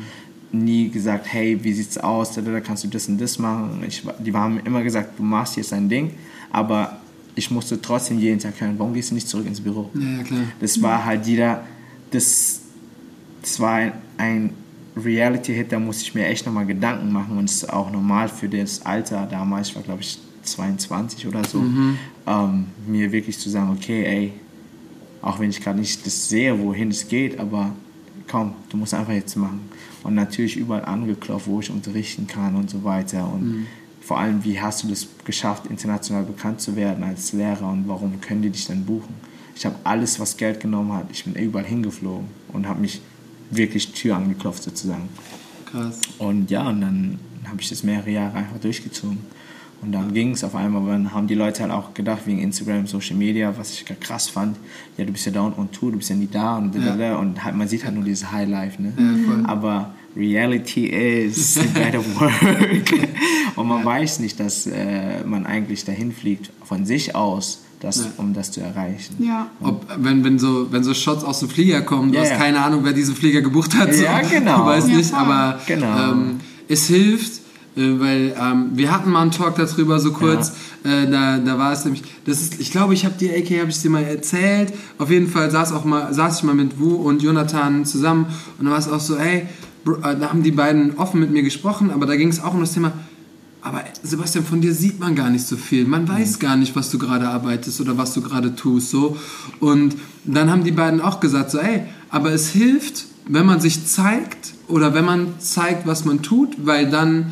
Nie gesagt, hey, wie sieht's aus, da, da kannst du das und das machen. Ich, die haben immer gesagt, du machst jetzt dein Ding, aber ich musste trotzdem jeden Tag hören, warum gehst du nicht zurück ins Büro? Ja, ja, klar. Das war halt jeder, das, das war ein, ein Reality-Hit, da musste ich mir echt nochmal Gedanken machen und es ist auch normal für das Alter damals, ich war glaube ich 22 oder so, ähm, mir wirklich zu sagen, okay, ey, auch wenn ich gerade nicht das sehe, wohin es geht, aber komm, du musst einfach jetzt machen. Und natürlich überall angeklopft, wo ich unterrichten kann und so weiter. Und vor allem, wie hast du das geschafft, international bekannt zu werden als Lehrer und warum können die dich dann buchen? Ich habe alles, was Geld genommen hat, ich bin überall hingeflogen und habe mich wirklich Tür angeklopft sozusagen. Krass. Und ja, und dann habe ich das mehrere Jahre einfach durchgezogen. Und dann ging es auf einmal, dann haben die Leute halt auch gedacht, wegen Instagram, Social Media, was ich krass fand, ja, du bist ja und on Tour, du bist ja nie da und, Ja. und halt, man sieht halt nur dieses Highlife, ne? Ja. Aber Reality is better work. und man weiß nicht, dass äh, man eigentlich dahin fliegt, von sich aus, das, Ja. um das zu erreichen. Ja. Ob, wenn, wenn, so, wenn so Shots aus dem Flieger kommen, du Ja, hast ja. keine Ahnung, wer diesen Flieger gebucht hat. So. Ja, genau. Du weißt Ja, nicht, aber Genau. ähm, es hilft, äh, weil ähm, wir hatten mal einen Talk darüber so kurz. Äh, da, da war es nämlich, das ist, ich glaube, ich habe dir, AK, habe ich dir mal erzählt. Auf jeden Fall saß auch mal, saß ich mal mit Wu und Jonathan zusammen und dann war es auch so, ey, äh, da haben die beiden offen mit mir gesprochen, aber da ging es auch um das Thema. Aber Sebastian, von dir sieht man gar nicht so viel. Man weiß gar nicht, was du gerade arbeitest oder was du gerade tust. So. Und dann haben die beiden auch gesagt, so, ey, aber es hilft, wenn man sich zeigt oder wenn man zeigt, was man tut, weil dann,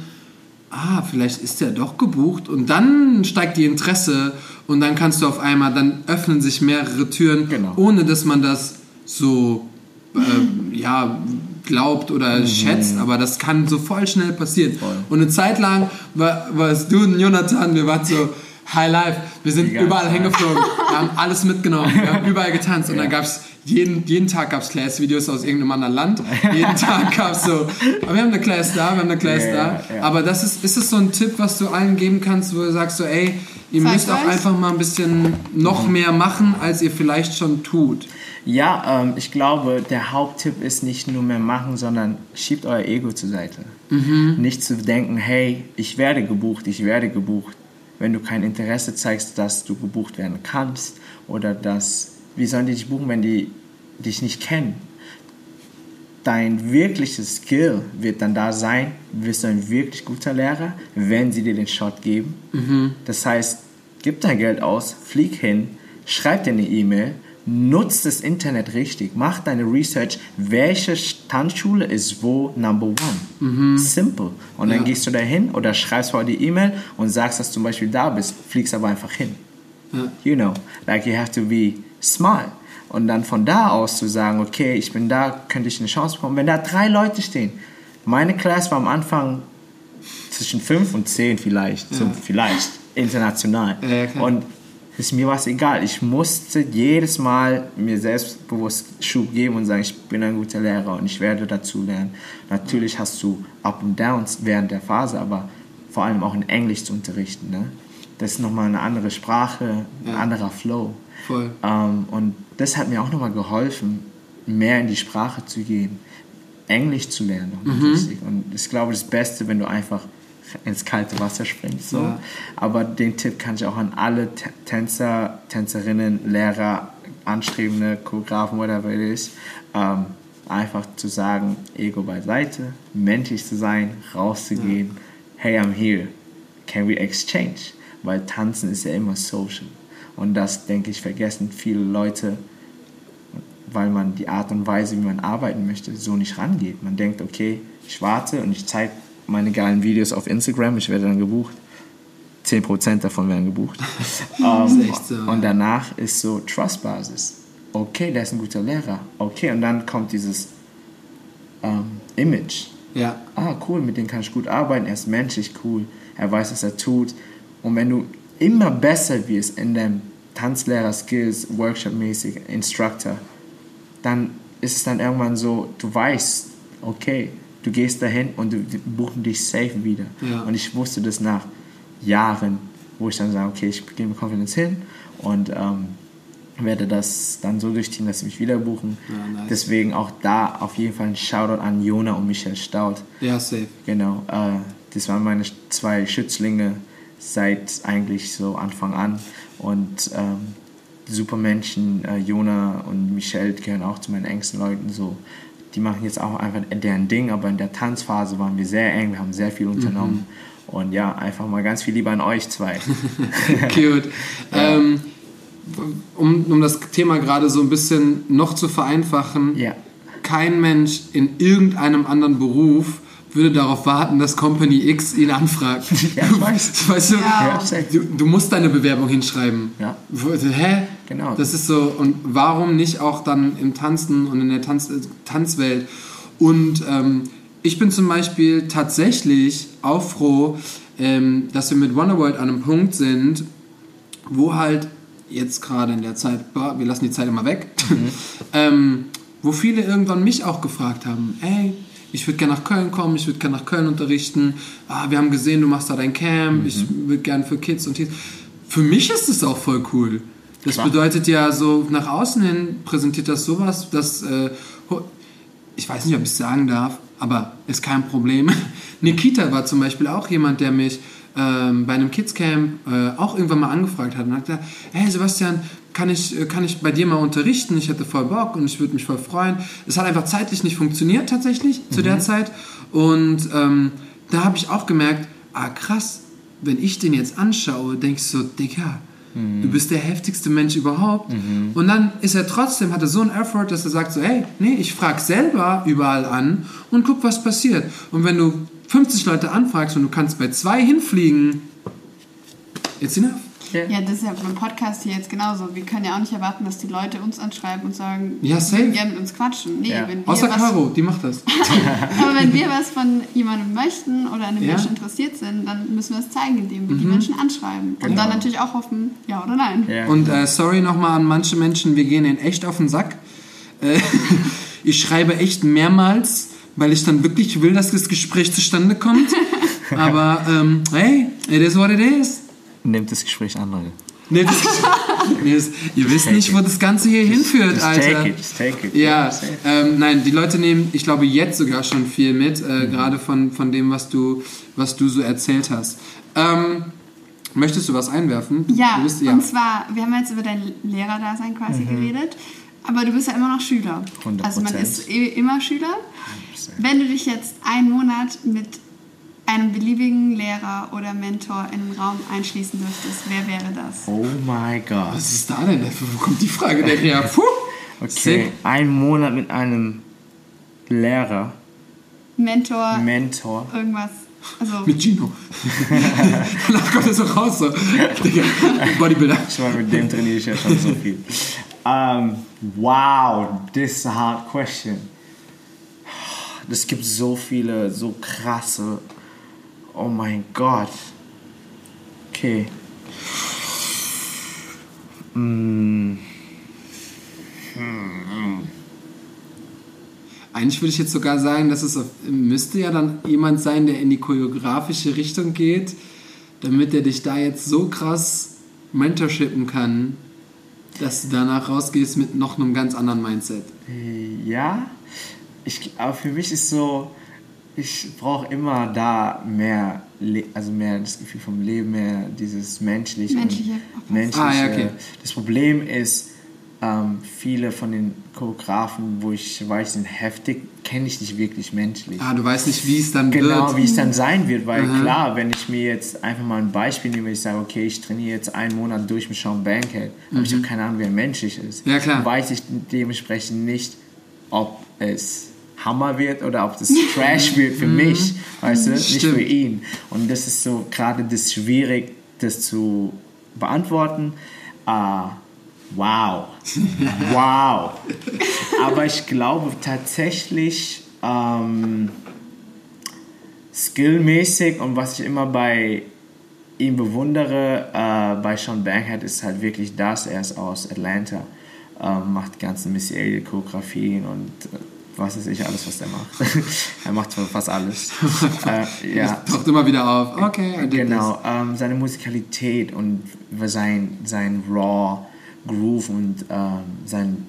ah, vielleicht ist der doch gebucht und dann steigt die Interesse und dann kannst du auf einmal, dann öffnen sich mehrere Türen, Genau. ohne dass man das so, äh, ja, glaubt oder schätzt, aber das kann so voll schnell passieren. Voll. Und eine Zeit lang war, warst du und Jonathan, wir waren so High Life, wir sind überall Zeit. hingeflogen, wir haben alles mitgenommen, wir haben überall getanzt und dann gab es jeden, jeden Tag gab es Class-Videos aus irgendeinem anderen Land. Jeden Tag gab es so, aber wir haben eine Class da, wir haben eine Class Ja, da. ja, ja. Aber das ist, ist es so ein Tipp, was du allen geben kannst, wo du sagst so, ey, ihr Zeigt müsst auch euch. einfach mal ein bisschen noch mehr machen, als ihr vielleicht schon tut. Ja, ähm, ich glaube, der Haupttipp ist nicht nur mehr machen, sondern schiebt euer Ego zur Seite. Nicht zu denken, hey, ich werde gebucht, ich werde gebucht. Wenn du kein Interesse zeigst, dass du gebucht werden kannst oder dass, wie sollen die dich buchen, wenn die dich nicht kennen? Dein wirkliches Skill wird dann da sein, wirst du ein wirklich guter Lehrer, wenn sie dir den Shot geben. Das heißt, gib dein Geld aus, flieg hin, schreib dir eine E-Mail, nutz das Internet richtig, mach deine Research, welche Tanzschule ist wo Number One. Simple. Und dann Ja. gehst du da hin oder schreibst heute die E-Mail und sagst, dass du zum Beispiel da bist, fliegst aber einfach hin. Ja. You know, like you have to be smart. Und dann von da aus zu sagen, okay, ich bin da, könnte ich eine Chance bekommen. Wenn da drei Leute stehen, meine Class war am Anfang zwischen fünf und zehn vielleicht, so vielleicht international. Ja, ja, und es, mir war es egal. Ich musste jedes Mal mir selbstbewusst Schub geben und sagen, ich bin ein guter Lehrer und ich werde dazu lernen. Natürlich hast du Up und Downs während der Phase, aber vor allem auch in Englisch zu unterrichten. Ne? Das ist nochmal eine andere Sprache, ein Ja. anderer Flow. Voll. Ähm, und das hat mir auch nochmal geholfen, mehr in die Sprache zu gehen, Englisch zu lernen. Mhm. Und ich glaube, das Beste, wenn du einfach ins kalte Wasser springst. So. Ja. Aber den Tipp kann ich auch an alle Tänzer, Tänzerinnen, Lehrer, Anstrebende, Choreografen, whatever it is, ähm, einfach zu sagen, Ego beiseite, menschlich zu sein, rauszugehen, hey, I'm here, can we exchange? Weil Tanzen ist ja immer social. Und das, denke ich, vergessen viele Leute, weil man die Art und Weise, wie man arbeiten möchte, so nicht rangeht. Man denkt, okay, ich warte und ich zeige meine geilen Videos auf Instagram, ich werde dann gebucht. 10% davon werden gebucht. Ähm, ist echt so, und danach ist so Trust-Basis. Okay, der ist ein guter Lehrer. Okay, und dann kommt dieses ähm, Image. Ja. Ah, cool, mit dem kann ich gut arbeiten. Er ist menschlich cool. Er weiß, was er tut. Und wenn du immer besser wirst in deinem Tanzlehrer-Skills, Workshop-mäßig, Instructor, dann ist es dann irgendwann so, du weißt, okay, du gehst dahin und du die buchen dich safe wieder. Ja. Und ich wusste das nach Jahren, wo ich dann sage, okay, ich gehe mit Confidence hin und ähm, werde das dann so durchziehen, dass sie mich wieder buchen. Ja, nice. Deswegen auch da auf jeden Fall ein Shoutout an Jona und Michael Staud. Ja, safe. Genau, äh, das waren meine zwei Schützlinge seit eigentlich so Anfang an. Und ähm, super Menschen, äh, Jona und Michelle gehören auch zu meinen engsten Leuten. So. Die machen jetzt auch einfach deren Ding, aber in der Tanzphase waren wir sehr eng, wir haben sehr viel unternommen. Und ja, einfach mal ganz viel Liebe an euch zwei. Cute. ähm, um, um das Thema gerade so ein bisschen noch zu vereinfachen, ja. kein Mensch in irgendeinem anderen Beruf würde darauf warten, dass Company X ihn anfragt. Ja, ich weiß. Weißt du, Ja. du, du musst deine Bewerbung hinschreiben. Ja. Hä? Genau. Das ist so, und warum nicht auch dann im Tanzen und in der Tanz, Tanzwelt? Und ähm, ich bin zum Beispiel tatsächlich auch froh, ähm, dass wir mit Wonderworld an einem Punkt sind, wo halt jetzt gerade in der Zeit, wir lassen die Zeit immer weg, ähm, wo viele irgendwann mich auch gefragt haben, ey, ich würde gerne nach Köln kommen, ich würde gerne nach Köln unterrichten, ah, wir haben gesehen, du machst da dein Camp, ich würde gerne für Kids und Teens. Für mich ist es auch voll cool. Das Klar. bedeutet ja so, nach außen hin präsentiert das sowas, dass, äh, ich weiß nicht, ob ich es sagen darf, aber ist kein Problem. Nikita war zum Beispiel auch jemand, der mich ähm, bei einem Kidscamp äh, auch irgendwann mal angefragt hat und hat gesagt, hey Sebastian, kann ich, äh, kann ich bei dir mal unterrichten? Ich hätte voll Bock und ich würde mich voll freuen. Es hat einfach zeitlich nicht funktioniert tatsächlich zu der Zeit und ähm, da habe ich auch gemerkt, ah krass, wenn ich den jetzt anschaue, denke ich so, Digga, du bist der heftigste Mensch überhaupt. Und dann ist er trotzdem, hat er so einen Effort, dass er sagt so, hey, nee, ich frage selber überall an und guck, was passiert. Und wenn du 50 Leute anfragst und du kannst bei zwei hinfliegen, it's enough. Ja, das ist ja beim Podcast hier jetzt genauso. Wir können ja auch nicht erwarten, dass die Leute uns anschreiben und sagen, Ja, wir safe. würden gerne mit uns quatschen. Nee, Ja. wenn wir Außer was, Caro, die macht das. Aber wenn wir was von jemandem möchten oder an dem Ja. Menschen interessiert sind, dann müssen wir es zeigen, indem Mhm. wir die Menschen anschreiben. Und Genau. dann natürlich auch hoffen, ja oder nein. Ja. Und äh, sorry nochmal an manche Menschen, wir gehen ihnen echt auf den Sack. Äh, ich schreibe echt mehrmals, weil ich dann wirklich will, dass das Gespräch zustande kommt. Aber ähm, hey, it is what it is. Nimmt das Gespräch. Nee, das, nee, das, ihr wisst Take nicht, wo das Ganze hier hinführt, Just Alter. take it, just take it. Ja, ähm, nein, die Leute nehmen, ich glaube, jetzt sogar schon viel mit, äh, gerade von, von dem, was du, was du so erzählt hast. Ähm, möchtest du was einwerfen? Ja, du bist, ja. und zwar, wir haben jetzt über dein Lehrerdasein quasi geredet, aber du bist ja immer noch Schüler. 100%. Also man ist eh immer Schüler. Wenn du dich jetzt einen Monat mit einem beliebigen Lehrer oder Mentor in den Raum einschließen dürftest, wer wäre das? Oh my God. Was ist da denn? Wo kommt die Frage denn her? Puh. Okay, Sick. ein Monat mit einem Lehrer, Mentor, Mentor. irgendwas. Also, Mit Gino. Danach kommt er so raus, so. Digga, Bodybuilder. Ich meine, mit dem trainiere ich ja schon so viel. Um, wow, this is a hard question. Es gibt so viele, so krasse. Oh mein Gott. Okay. Mm, Eigentlich würde ich jetzt sogar sagen, dass es auf, müsste ja dann jemand sein, der in die choreografische Richtung geht, damit er dich da jetzt so krass mentorshippen kann, dass du danach rausgehst mit noch einem ganz anderen Mindset. Ja, ich, aber für mich ist so, ich brauche immer da mehr, Le also mehr das Gefühl vom Leben, mehr dieses menschliche. Menschliche, menschliche. Ah, ja, okay. Das Problem ist, ähm, viele von den Choreografen, wo ich weiß, sind heftig, kenne ich nicht wirklich menschlich. Ah, du weißt nicht, wie es dann Genau, wird. wie es dann sein wird, weil Mhm. klar, wenn ich mir jetzt einfach mal ein Beispiel nehme, ich sage, okay, ich trainiere jetzt einen Monat durch mit Sean Bankhead, aber ich habe keine Ahnung, wer menschlich ist. Mhm. Ja, klar. Dann weiß ich dementsprechend nicht, ob es Hammer wird oder ob das Trash wird für mich, weißt du, nicht Mhm. Stimmt. für ihn. Und das ist so gerade das schwierig, das zu beantworten. Ah, wow. wow. Aber ich glaube tatsächlich, ähm, skillmäßig und was ich immer bei ihm bewundere, äh, bei Sean Bankhead ist halt wirklich das. Er ist aus Atlanta, ähm, macht die ganzen Missy Elliott Choreografien und äh, was weiß ich alles, was er macht. er macht fast alles. äh, ja. Das taucht immer wieder auf. Okay, I did Genau, ähm, seine Musikalität und sein, sein Raw Groove und ähm, sein,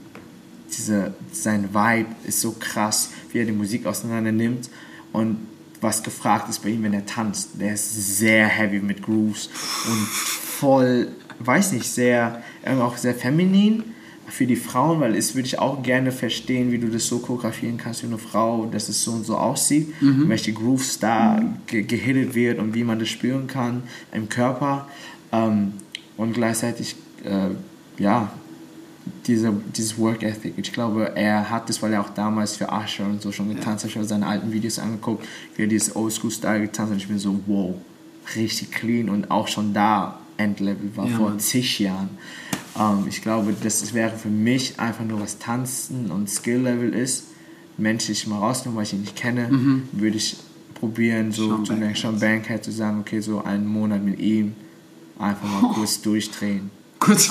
diese, sein Vibe ist so krass, wie er die Musik auseinander nimmt und was gefragt ist bei ihm, wenn er tanzt. Der ist sehr heavy mit Grooves und voll, weiß nicht, sehr, irgendwie auch sehr feminin für die Frauen, weil es würde ich auch gerne verstehen, wie du das so choreografieren kannst für eine Frau, dass es so und so aussieht, Mhm. welche Grooves da ge gehittet wird und wie man das spüren kann im Körper ähm, und gleichzeitig äh, ja diese, dieses Work Ethic. Ich glaube, er hat das, weil er auch damals für Usher und so schon getanzt hat. Ich habe seine alten Videos angeguckt, wie er dieses Oldschool-Style getanzt hat. Und ich bin so, wow, richtig clean und auch schon da Endlevel war Ja, vor Mann. zig Jahren. Ähm, ich glaube, das wäre für mich einfach nur was Tanzen und Skill-Level ist. Menschlich mal rausnehmen, weil ich ihn nicht kenne, Mhm. würde ich probieren, so Sean zu Bankhead. Sean Bankhead zu sagen, okay, so einen Monat mit ihm einfach mal kurz durchdrehen. Kurz,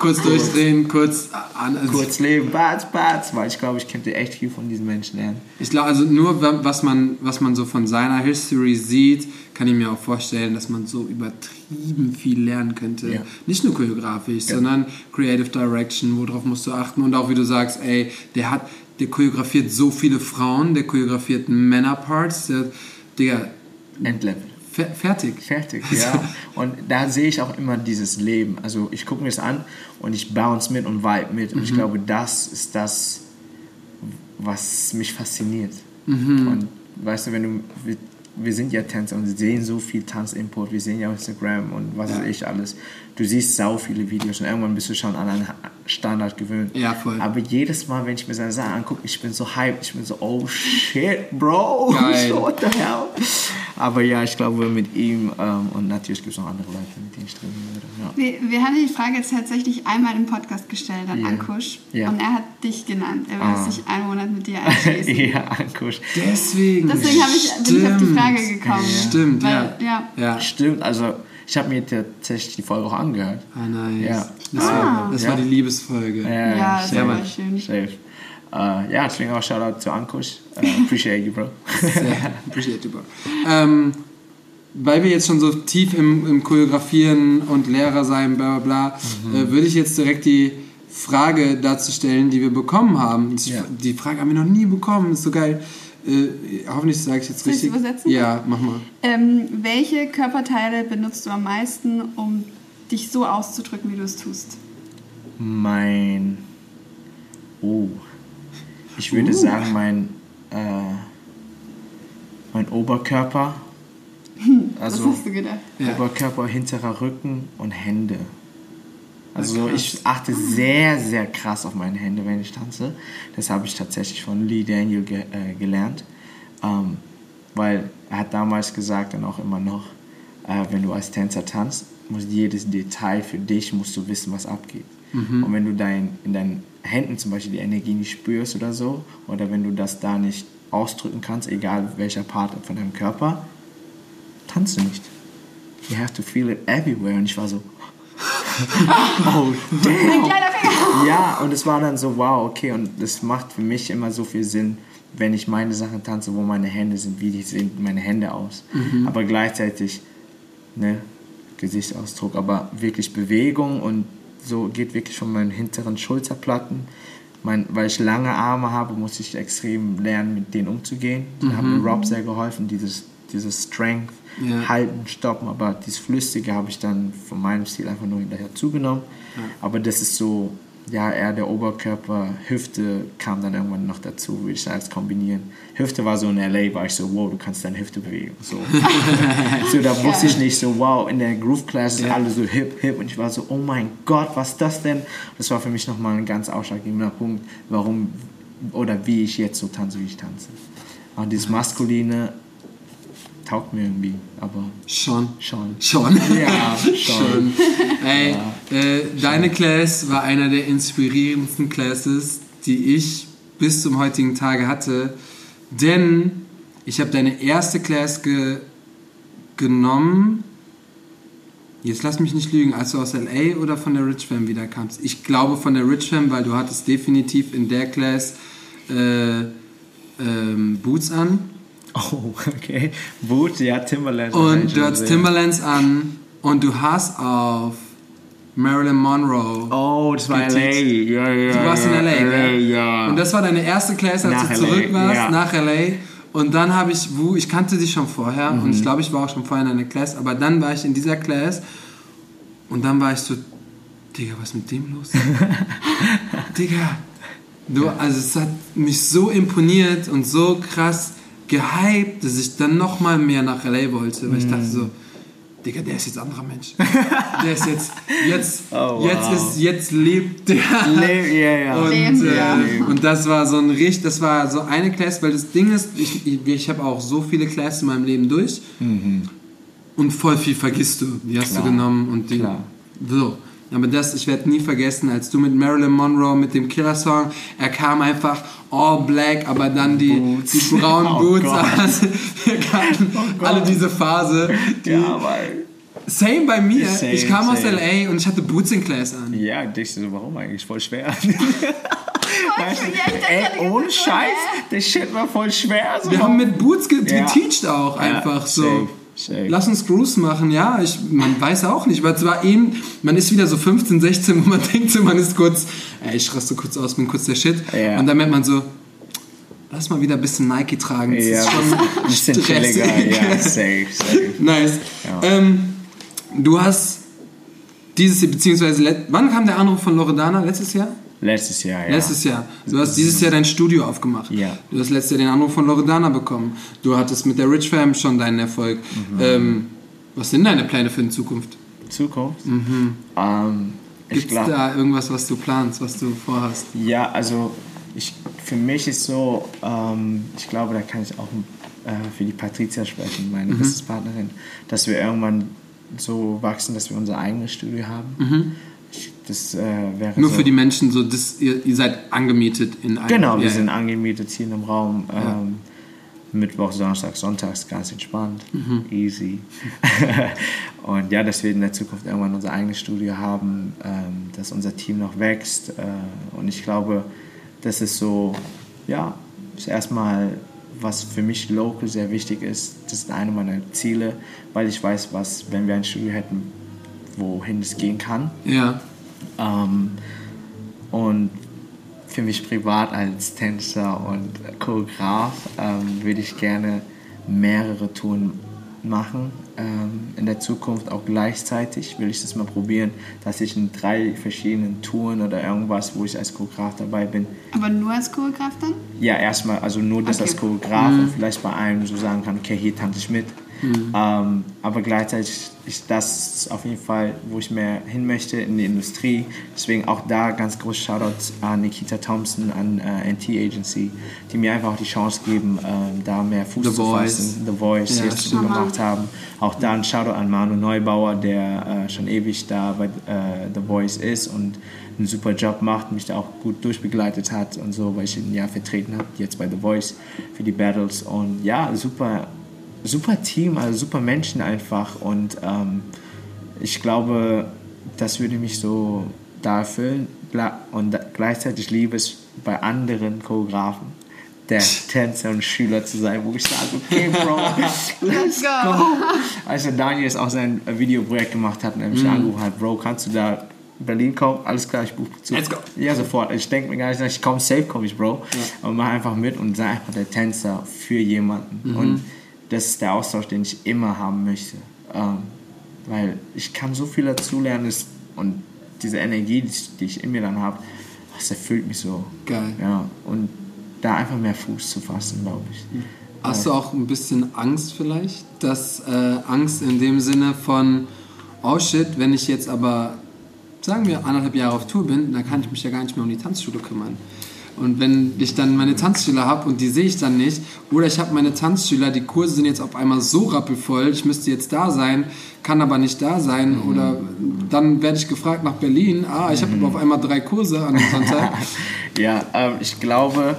kurz durchdrehen, kurz an. Also Kurz leben, Bats, Bats, weil ich glaube, ich könnte echt viel von diesen Menschen lernen. Ich glaube, also nur wa- was man, was man so von seiner History sieht, kann ich mir auch vorstellen, dass man so übertrieben viel lernen könnte. Ja. Nicht nur choreografisch, sondern Creative Direction, worauf musst du achten. Und auch wie du sagst, ey, der hat, der choreografiert so viele Frauen, der choreografiert Männerparts, der, Digga, Endlevel. Fer fertig. Fertig, ja. Und da sehe ich auch immer dieses Leben. Also ich gucke mir das an und ich bounce mit und vibe mit. Und ich glaube, das ist das, was mich fasziniert. Und weißt du, wenn du, wir, wir sind ja Tänzer und sehen so viel Tanzimport, wir sehen ja Instagram und was weiß ich alles. Du siehst sau viele Videos und irgendwann bist du schon an einen Standard gewöhnt. Ja, voll. Aber jedes Mal, wenn ich mir seine Sachen angucke, ich bin so hyped, ich bin so, oh shit, Bro, Geil. so, what the hell? Aber ja, ich glaube mit ihm ähm, und natürlich gibt es noch andere Leute, mit denen ich trainieren würde. Ja. Wir, wir haben die Frage jetzt tatsächlich einmal im Podcast gestellt an Ja. Ankusch. Ja. Und er hat dich genannt. Er will Ah. sich einen Monat mit dir einschließen. ja, Ankusch. Deswegen. Deswegen ich, bin ich auf die. Frage gekommen. Stimmt, Weil, ja. ja. Ja. Stimmt, also ich habe mir tatsächlich die Folge auch angehört. Ah, nice. Ja. Das, Ah. war, das Ja. war die Liebesfolge. Ja, das safe, war schön. Safe. Äh, ja, deswegen auch Shoutout zu Ankusch. Äh, appreciate you, Bro. Sehr appreciate you, bro. Ähm, weil wir jetzt schon so tief im, im Choreografieren und Lehrer sein, bla bla bla, Mhm. äh, würde ich jetzt direkt die Frage dazu stellen, die wir bekommen haben. Ja. Die Frage haben wir noch nie bekommen, ist so geil. Äh, hoffentlich sage ich jetzt Soll richtig. übersetzen? Ja, mach mal. Ähm, welche Körperteile benutzt du am meisten, um dich so auszudrücken, wie du es tust? Mein. Oh. Ich würde Uh. sagen, mein. Äh, mein Oberkörper. Also. Was hast du gedacht? Ja. Oberkörper, hinterer Rücken und Hände. Also ich achte sehr, sehr krass auf meine Hände, wenn ich tanze. Das habe ich tatsächlich von Lee Daniel ge äh, gelernt. Ähm, weil er hat damals gesagt und auch immer noch, äh, wenn du als Tänzer tanzt, muss jedes Detail für dich, musst du wissen, was abgeht. Und wenn du dein, in deinen Händen zum Beispiel die Energie nicht spürst oder so, oder wenn du das da nicht ausdrücken kannst, egal welcher Part von deinem Körper, tanzt du nicht. You have to feel it everywhere. Und ich war so, oh damn. Kleiner Finger! Ja, und es war dann so, wow, okay, und das macht für mich immer so viel Sinn, wenn ich meine Sachen tanze, wo meine Hände sind, wie die sehen meine Hände aus. Aber gleichzeitig, ne, Gesichtsausdruck, aber wirklich Bewegung und so geht wirklich von meinen hinteren Schulterplatten. Mein, weil ich lange Arme habe, muss ich extrem lernen, mit denen umzugehen. Da hat mir Rob sehr geholfen, dieses, dieses Strength, Ja. halten, stoppen, aber dieses Flüssige habe ich dann von meinem Stil einfach nur hinterher zugenommen. Aber das ist so, ja, eher der Oberkörper, Hüfte kam dann irgendwann noch dazu, würde ich als kombinieren. Hüfte war so in LA, war ich so, wow, du kannst deine Hüfte bewegen. So, so da wusste ich nicht so, wow, in der Groove Class sind Ja. alle so hip, hip und ich war so, oh mein Gott, was ist das denn? Das war für mich nochmal ein ganz ausschlaggebender Punkt, warum oder wie ich jetzt so tanze, wie ich tanze. Und dieses Maskuline taugt mir irgendwie, aber Schon. schon. Schon. Ja, schon. Ey, äh, deine Class war einer der inspirierendsten Classes, die ich bis zum heutigen Tage hatte. Denn ich habe deine erste Class ge genommen. Jetzt lass mich nicht lügen, als du aus LA oder von der Rich Fam wiederkamst. Ich glaube von der Rich Fam, weil du hattest definitiv in der Class äh, ähm, Boots an. Oh, okay. Boot, ja, Timberland. Und du hattest Timberlands an und du hast auf Marilyn Monroe. Oh, das war LA. Ja, ja, Du warst in LA, gell? ja. Und das war deine erste Class, als Nach du zurück LA, warst, ja. nach LA. Und dann habe ich, Wu, ich kannte dich schon vorher und Mhm. ich glaube, ich war auch schon vorher in einer Class, aber dann war ich in dieser Class und dann war ich so, Digga, was ist mit dem los? Digga, du, also es hat mich so imponiert und so krass gehypt, dass ich dann nochmal mehr nach LA wollte, weil ich dachte Mhm. so, Digga, der ist jetzt anderer Mensch. Der ist jetzt, jetzt, Oh, wow. jetzt ist, jetzt lebt der. Le ja, ja. Und, Leben, äh, ja. und das war so ein richtig, das war so eine Class, weil das Ding ist, ich, ich, ich habe auch so viele Classes in meinem Leben durch und voll viel vergisst du. Die hast Klar, du genommen und die, klar. so. Aber das, ich werde nie vergessen, als du mit Marilyn Monroe mit dem Killer-Song, er kam einfach all black, aber dann die, Boots. die braunen Oh Boots. Also, wir kannten Gott. alle diese Phase. Die, Ja, weil. Same bei mir. Same, ich kam aus same. LA und ich hatte Boots in Class an. Ja, ich so, warum eigentlich? Voll schwer. Ja, ich dachte Ey, ohne Scheiß, der Shit war voll schwer. So. Wir haben mit Boots ge Ja. geteacht auch Ja, einfach so. safe, safe. Lass uns Grooves machen, ja, ich, man weiß auch nicht, weil es war eben, man ist wieder so 15, 16, wo man denkt so, man ist kurz, ey, ich raste kurz aus, bin kurz der Shit. Ja. Und dann merkt man so, lass mal wieder ein bisschen Nike tragen, das ja, ist schon bisschen stressig. Ja, safe, safe. nice. Ja. Ähm, du hast dieses beziehungsweise, wann kam der Anruf von Loredana? Letztes Jahr? Letztes Jahr, ja. Letztes Jahr. Du hast dieses Jahr dein Studio aufgemacht. Ja. Du hast letztes Jahr den Anruf von Loredana bekommen. Du hattest mit der Rich Fam schon deinen Erfolg. Mhm. Ähm, was sind deine Pläne für die Zukunft? Zukunft. Ähm, ich Gibt es da irgendwas, was du planst, was du vorhast? ja, also ich, für mich ist so, ähm, ich glaube, da kann ich auch äh, für die Patricia sprechen, meine Mhm. Businesspartnerin, dass wir irgendwann so wachsen, dass wir unser eigenes Studio haben. Ich, das äh, wäre. Nur so, für die Menschen, so das, ihr, ihr seid angemietet in einem. Genau, wir ja, sind ja. angemietet hier in einem Raum. Ähm, Mittwoch, Donnerstag, Sonntags ganz entspannt. Mhm. Easy. und ja, dass wir in der Zukunft irgendwann unser eigenes Studio haben, ähm, dass unser Team noch wächst. Äh, und ich glaube, das ist so, ja, ist erstmal, was für mich local sehr wichtig ist. Das ist eine meiner Ziele, weil ich weiß, was, wenn wir ein Studio hätten, wohin es gehen kann. Ja. Ähm, und für mich privat als Tänzer und Choreograf ähm, würde ich gerne mehrere Touren machen. Ähm, in der Zukunft auch gleichzeitig will ich das mal probieren, dass ich in drei verschiedenen Touren oder irgendwas, wo ich als Choreograf dabei bin, Aber nur als Choreograf dann? ja, erstmal, also nur das Okay. als Choreograf und vielleicht bei einem so sagen kann, okay, hier tanze ich mit. Ähm, aber gleichzeitig ist das auf jeden Fall, wo ich mehr hin möchte in die Industrie. Deswegen auch da ganz groß Shoutout an Nikita Thompson, an äh, NT Agency, die mir einfach auch die Chance geben, ähm, da mehr Fuß The zu Voice. fassen. The Voice Ja, jetzt stimmt. gemacht haben. Auch da ein Shoutout an Manu Neubauer, der äh, schon ewig da bei äh, The Voice ist und einen super Job macht, mich da auch gut durchbegleitet hat und so, weil ich ihn ja vertreten habe, jetzt bei The Voice für die Battles. Und ja, super, super Team, also super Menschen einfach. Und ähm, ich glaube, das würde mich so da erfüllen. Und gleichzeitig liebe es bei anderen Choreografen, der Tänzer und Schüler zu sein, wo ich sage, okay, Bro, Let's go. als der Daniel jetzt auch sein Videoprojekt gemacht hat und er mich Mhm. angerufen hat, Bro, kannst du da Berlin kommen? Alles klar, ich buche zu. Let's go. Ja, sofort. Ich denke mir gar nicht, ich komme safe, komme ich, Bro. Und mach einfach mit und sei einfach der Tänzer für jemanden. Mhm. Und das ist der Austausch, den ich immer haben möchte. Ähm, weil ich kann so viel dazulernen und diese Energie, die ich, die ich in mir dann habe, das erfüllt mich so. Geil. Ja, und da einfach mehr Fuß zu fassen, glaube ich. Hast du auch ein bisschen Angst vielleicht? Dass äh, Angst in dem Sinne von, oh shit, wenn ich jetzt aber, sagen wir, anderthalb Jahre auf Tour bin, dann kann ich mich ja gar nicht mehr um die Tanzschule kümmern. Und wenn ich dann meine Tanzschüler habe und die sehe ich dann nicht, oder ich habe meine Tanzschüler, die Kurse sind jetzt auf einmal so rappelvoll, ich müsste jetzt da sein, kann aber nicht da sein, oder dann werde ich gefragt nach Berlin, ah, ich habe aber auf einmal drei Kurse an dem Sonntag. Ja, ähm, ich glaube,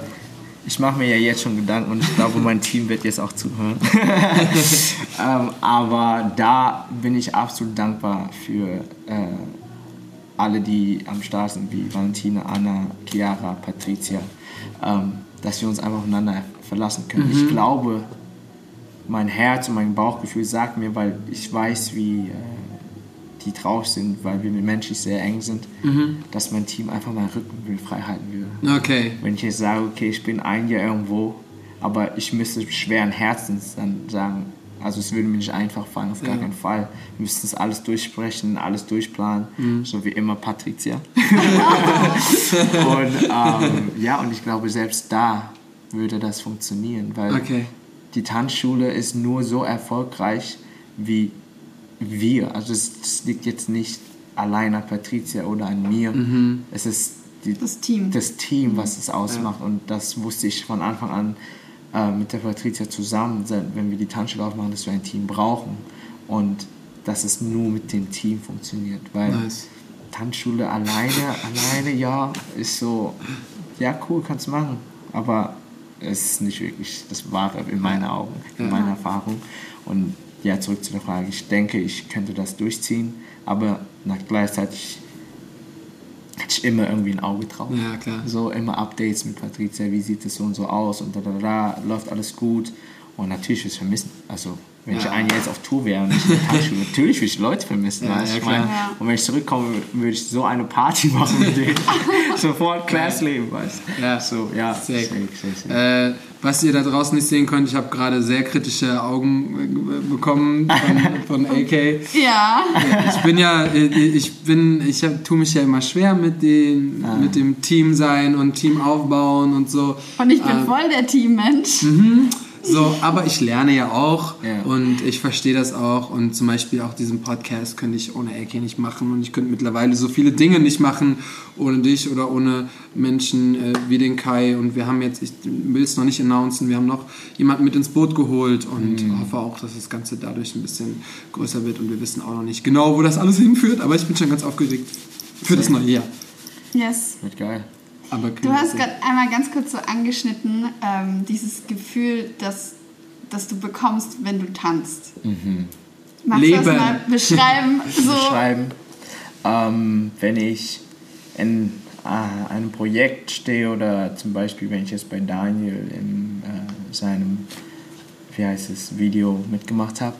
ich mache mir ja jetzt schon Gedanken und ich glaube, mein Team wird jetzt auch zuhören. ähm, aber da bin ich absolut dankbar für äh, alle, die am Start sind, wie Valentina, Anna, Chiara, Patricia, ähm, dass wir uns einfach aufeinander verlassen können. Ich glaube, mein Herz und mein Bauchgefühl sagt mir, weil ich weiß, wie äh, die drauf sind, weil wir menschlich sehr eng sind, dass mein Team einfach meinen Rücken frei halten würde. Okay. Wenn ich jetzt sage, okay, ich bin ein Jahr irgendwo, aber ich müsste schweren Herzens dann sagen, also es würde mir nicht einfach fallen, auf gar Ja. keinen Fall. Wir müssten das alles durchsprechen, alles durchplanen, Mhm. so wie immer Patricia. und ähm, ja, und ich glaube, selbst da würde das funktionieren, weil Okay. die Tanzschule ist nur so erfolgreich wie wir. Also es, es liegt jetzt nicht allein an Patricia oder an mir. Es ist die, Das Team. das Team, was es ausmacht. Und das wusste ich von Anfang an äh, mit der Patricia zusammen, wenn wir die Tanzschule aufmachen, dass wir ein Team brauchen. Und dass es nur mit dem Team funktioniert. Weil Nice. Tanzschule alleine, alleine, ja, ist so, ja, cool, kannst du machen. Aber es ist nicht wirklich das Wahre in meinen Augen, in Ja. meiner Erfahrung. Und ja, zurück zu der Frage. Ich denke, ich könnte das durchziehen, aber nach gleichzeitig hatte ich immer irgendwie ein Auge drauf. Ja, klar. So immer Updates mit Patricia, wie sieht es so und so aus und da, da, da, da läuft alles gut. Und natürlich will ich vermissen. Also, wenn ich Ja. ein Jahr jetzt auf Tour wäre und Tanzschule, natürlich will ich Leute vermissen. Ja, weißt du, ja, ich klar. Ja. Und wenn ich zurückkomme, würde ich so eine Party machen mit denen. Sofort Classleben, weißt du. Ja. So, ja. Sehr safe, gut. safe, safe. Äh, was ihr da draußen nicht sehen könnt, ich habe gerade sehr kritische Augen äh, bekommen von, von AK. Ja. Ich bin ja, äh, ich bin, ich hab, tue mich ja immer schwer mit, den, Ah. mit dem Team sein und Team aufbauen und so. Und ich bin Ähm, voll der Teammensch. So, aber ich lerne ja auch Ja. und ich verstehe das auch und zum Beispiel auch diesen Podcast könnte ich ohne AK nicht machen und ich könnte mittlerweile so viele Dinge nicht machen ohne dich oder ohne Menschen äh, wie den Kai und wir haben jetzt, ich will es noch nicht announcen, wir haben noch jemanden mit ins Boot geholt und Mhm. hoffe auch, dass das Ganze dadurch ein bisschen größer wird und wir wissen auch noch nicht genau, wo das alles hinführt, aber ich bin schon ganz aufgeregt für das neue Jahr. Yes. Wird geil. Du hast gerade einmal ganz kurz so angeschnitten, ähm, dieses Gefühl, das, das du bekommst, wenn du tanzt. Magst du das Leben. mal beschreiben? So, beschreiben. Ähm, wenn ich in äh, einem Projekt stehe oder zum Beispiel, wenn ich jetzt bei Daniel in äh, seinem, wie heißt es, Video mitgemacht habe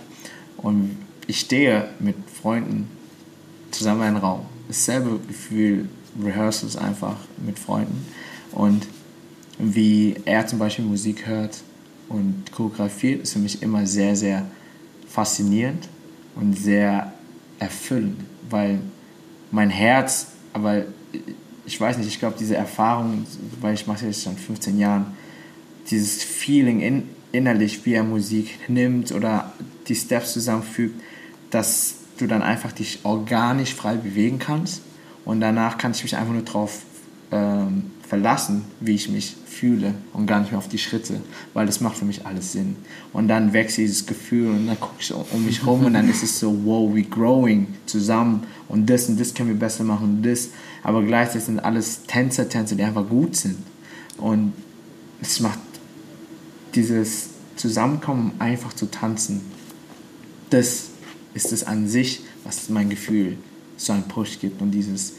und ich stehe mit Freunden zusammen in einem Raum. Dasselbe Gefühl, Rehearsals einfach mit Freunden. Und wie er zum Beispiel Musik hört und choreografiert, ist für mich immer sehr, sehr faszinierend und sehr erfüllend, weil mein Herz, aber ich weiß nicht, ich glaube, diese Erfahrung, weil ich mache jetzt schon 15 Jahren, dieses Feeling in, innerlich, wie er Musik nimmt oder die Steps zusammenfügt, dass du dann einfach dich organisch frei bewegen kannst und danach kann ich mich einfach nur darauf ähm, verlassen, wie ich mich fühle und gar nicht mehr auf die Schritte, weil das macht für mich alles Sinn. Und dann wächst dieses Gefühl und dann gucke ich um mich rum und dann ist es so, wow, we growing zusammen und das und das können wir besser machen und das. Aber gleichzeitig sind alles Tänzer, Tänzer, die einfach gut sind. Und es macht dieses Zusammenkommen, einfach zu tanzen, das ist es an sich, was mein Gefühl so einen Push gibt. Und dieses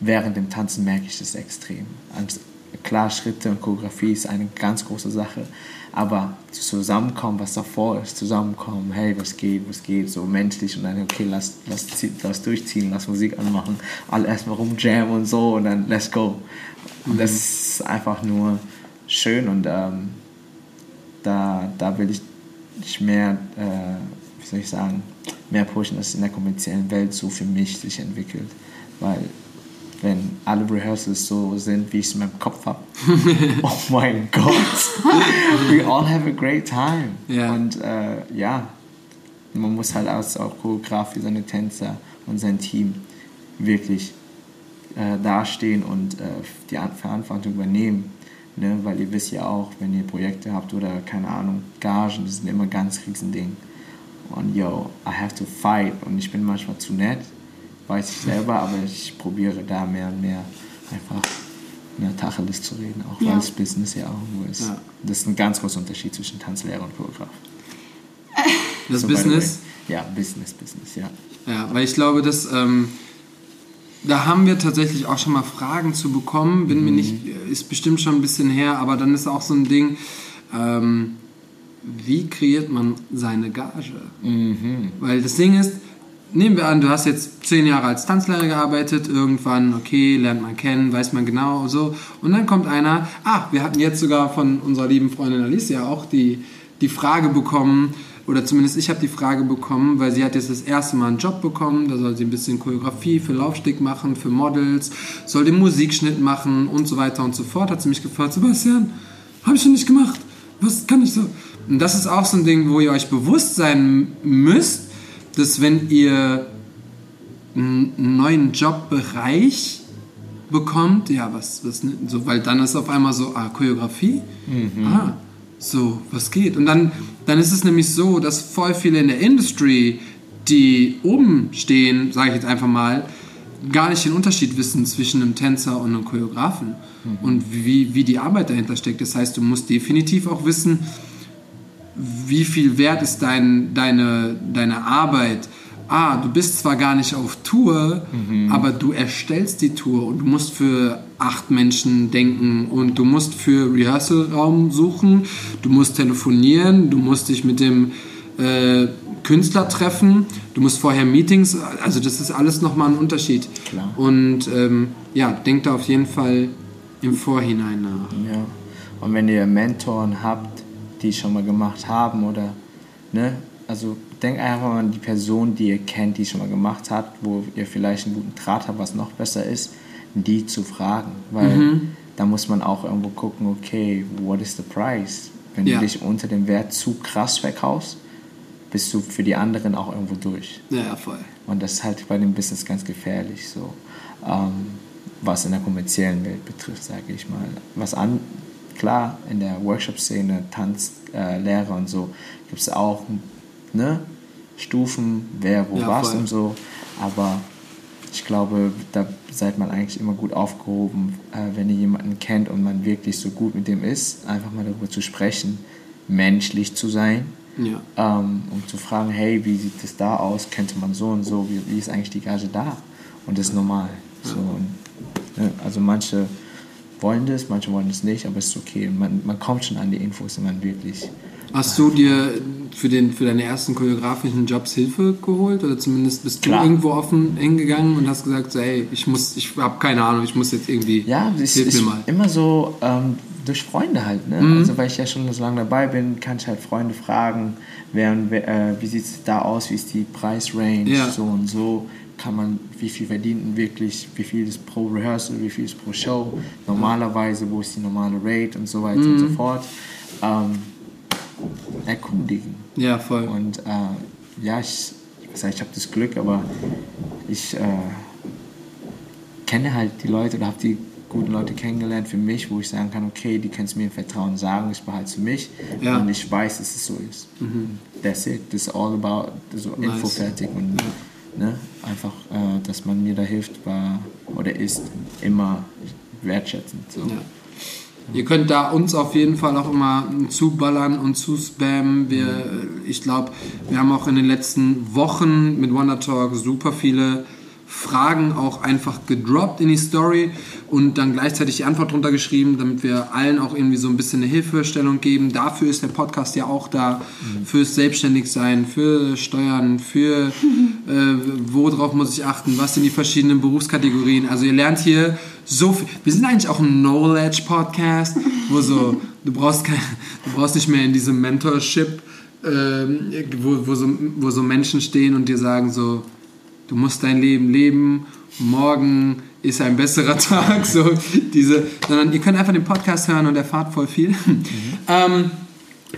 während dem Tanzen merke ich das extrem. Also, klar, Schritte und Choreografie ist eine ganz große Sache, aber zusammenkommen, was davor ist, zusammenkommen, hey, was geht, was geht, so menschlich und dann, okay, lass, lass, lass durchziehen, lass Musik anmachen, alle erstmal rumjammen und so und dann let's go. Und das ist einfach nur schön und ähm, da, da will ich ich mehr, äh, wie soll ich sagen, mehr pushen, dass es in der kommerziellen Welt so für mich sich entwickelt. Weil wenn alle Rehearsals so sind, wie ich es in meinem Kopf habe, oh mein Gott, we all have a great time. Ja. Und äh, ja, man muss halt als auch Choreograf für seine Tänzer und sein Team wirklich äh, dastehen und äh, die An- Verantwortung übernehmen. Ne? Weil ihr wisst ja auch, wenn ihr Projekte habt oder keine Ahnung, Gagen, das sind immer ganz riesen Ding. Und yo, I have to fight. Und ich bin manchmal zu nett, weiß ich selber, aber ich probiere da mehr und mehr einfach mehr Tacheles zu reden, auch Ja. weil es Business ja auch nur ist. Ja. Das ist ein ganz großer Unterschied zwischen Tanzlehrer und Choreograf. Das So, Business. Ja, Business, Business, ja. Ja, weil ich glaube, dass ähm, da haben wir tatsächlich auch schon mal Fragen zu bekommen. Bin mir nicht, ist bestimmt schon ein bisschen her, aber dann ist auch so ein Ding, ähm, wie kreiert man seine Gage? Weil das Ding ist, nehmen wir an, du hast jetzt zehn Jahre als Tanzlehrer gearbeitet, irgendwann, okay, lernt man kennen, weiß man genau so. Und dann kommt einer, ah, wir hatten jetzt sogar von unserer lieben Freundin Alicia auch die, die Frage bekommen, oder zumindest ich habe die Frage bekommen, weil sie hat jetzt das erste Mal einen Job bekommen, da soll sie ein bisschen Choreografie für Laufsteg machen, für Models, soll den Musikschnitt machen und so weiter und so fort. Hat sie mich gefragt, Sebastian, habe ich schon nicht gemacht, was kann ich so? Und das ist auch so ein Ding, wo ihr euch bewusst sein müsst, dass wenn ihr einen neuen Jobbereich bekommt, ja, was, was, ne- so, weil dann ist auf einmal so, ah, Choreografie, ah, so, was geht? Und dann, dann ist es nämlich so, dass voll viele in der Industry, die oben stehen, sage ich jetzt einfach mal, gar nicht den Unterschied wissen zwischen einem Tänzer und einem Choreografen und wie, wie die Arbeit dahinter steckt. Das heißt, du musst definitiv auch wissen, wie viel wert ist dein, deine, deine Arbeit. Ah, du bist zwar gar nicht auf Tour, aber du erstellst die Tour und du musst für acht Menschen denken und du musst für Rehearsal-Raum suchen, du musst telefonieren, du musst dich mit dem äh, Künstler treffen, du musst vorher Meetings, also das ist alles nochmal ein Unterschied. Klar. Und ähm, ja, denk da auf jeden Fall im Vorhinein nach. Ja. Und wenn ihr Mentoren habt, die schon mal gemacht haben oder, ne, also denkt einfach mal an die Person, die ihr kennt, die schon mal gemacht hat, wo ihr vielleicht einen guten Draht habt, was noch besser ist, die zu fragen. Weil da muss man auch irgendwo gucken, okay, what is the price? Wenn Ja. du dich unter dem Wert zu krass verkaufst, bist du für die anderen auch irgendwo durch. Ja, ja, voll. Und das ist halt bei dem Business ganz gefährlich, so ähm, was in der kommerziellen Welt betrifft, sage ich mal. Was an, klar, in der Workshop-Szene, Tanzlehrer äh, und so, gibt es auch ne, Stufen, wer wo Ja, was voll. und so. Aber ich glaube, da seid man eigentlich immer gut aufgehoben, äh, wenn ihr jemanden kennt und man wirklich so gut mit dem ist, einfach mal darüber zu sprechen, menschlich zu sein Ja. ähm, um zu fragen, hey, wie sieht das da aus? Könnte man so und so? Wie, wie ist eigentlich die Gage da? Und das ist normal. So, und, ne, also manche wollen das, manche wollen das nicht, aber es ist okay. Man, man kommt schon an die Infos, wenn man wirklich... Hast du dir für, den, für deine ersten choreografischen Jobs Hilfe geholt? Oder zumindest bist Klar. du irgendwo offen hingegangen und hast gesagt, so, hey, ich muss, ich habe keine Ahnung, ich muss jetzt irgendwie, Ja, das ist immer so ähm, durch Freunde halt. Ne? Mhm. Also weil ich ja schon so lange dabei bin, kann ich halt Freunde fragen, wer, äh, wie sieht es da aus, wie ist die Preisrange, Ja. so und so. Kann man, wie viel verdient wirklich, wie viel ist pro Rehearsal, wie viel ist pro Show, normalerweise, wo ist die normale Rate und so weiter und Mhm. so fort. Ähm, erkundigen. Ja, voll. Und äh, ja, ich, ich, ich habe das Glück, aber ich äh, kenne halt die Leute oder habe die guten Leute kennengelernt für mich, wo ich sagen kann, okay, die können es mir im Vertrauen sagen, ich behalte es für mich Ja. und ich weiß, dass es so ist. That's it, that's all about, so Info Nice. fertig und ne, einfach, äh, dass man mir da hilft, war oder ist immer wertschätzend. So. Ja. Ihr könnt da uns auf jeden Fall auch immer zuballern und zuspammen. Wir, ich glaube, wir haben auch in den letzten Wochen mit Wonder Talk super viele Fragen auch einfach gedroppt in die Story und dann gleichzeitig die Antwort drunter geschrieben, damit wir allen auch irgendwie so ein bisschen eine Hilfestellung geben. Dafür ist der Podcast ja auch da, fürs Selbstständigsein, für Steuern, für äh, worauf muss ich achten, was sind die verschiedenen Berufskategorien. Also ihr lernt hier so viel. Wir sind eigentlich auch ein Knowledge-Podcast, wo so, du brauchst, kein, du brauchst nicht mehr in diesem Mentorship, ähm, wo, wo, so, wo so Menschen stehen und dir sagen so, du musst dein Leben leben, morgen ist ein besserer Tag, so diese, sondern ihr könnt einfach den Podcast hören und erfahrt voll viel. Ähm,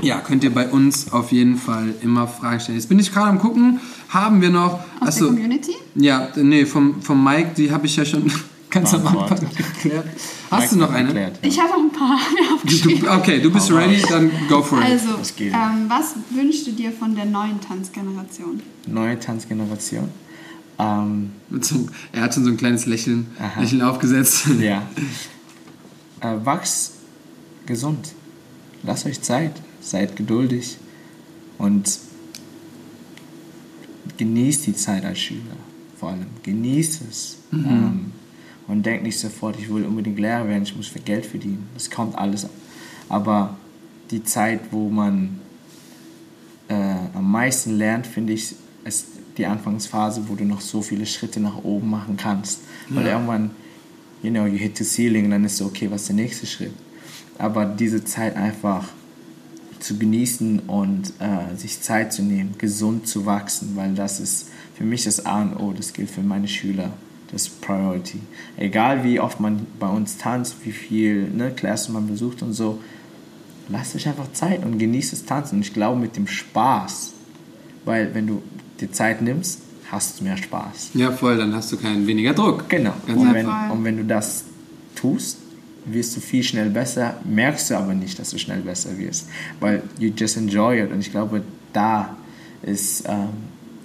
ja, könnt ihr bei uns auf jeden Fall immer Fragen stellen. Jetzt bin ich gerade am gucken, haben wir noch, Aus achso, der Community? ja, nee, vom, vom Mike, die habe ich ja schon ganz am Anfang geklärt. Hast du noch eine? Erklärt, ja. Ich habe noch ein paar aufgeschrieben. Okay, du bist ready, dann go for it. Also, ähm, was wünschst du dir von der neuen Tanzgeneration? Neue Tanzgeneration. Ähm, so, er hat schon so ein kleines Lächeln, Aha. Lächeln aufgesetzt. Ja. Äh, wachs gesund. Lasst euch Zeit. Seid geduldig. Und genießt die Zeit als Schüler. Vor allem. Genießt es. Ähm, und denkt nicht sofort, ich will unbedingt Lehrer werden, ich muss für Geld verdienen. Das kommt alles. Aber die Zeit, wo man äh, am meisten lernt, finde ich, ist die Anfangsphase, wo du noch so viele Schritte nach oben machen kannst. Weil Ja. irgendwann, you know, you hit the ceiling dann ist so, okay, was ist der nächste Schritt? Aber diese Zeit einfach zu genießen und äh, sich Zeit zu nehmen, gesund zu wachsen, weil das ist für mich das A und O, das gilt für meine Schüler, das Priority. Egal wie oft man bei uns tanzt, wie viel ne, Klassen man besucht und so, lasst euch einfach Zeit und genießt das Tanzen. Und ich glaube mit dem Spaß, weil wenn du dir Zeit nimmst, hast du mehr Spaß. Ja, voll, dann hast du keinen weniger Druck. Genau. Ganz Und wenn, und wenn du das tust, wirst du viel schnell besser, merkst du aber nicht, dass du schnell besser wirst, weil you just enjoy it. Und ich glaube, da ist ähm,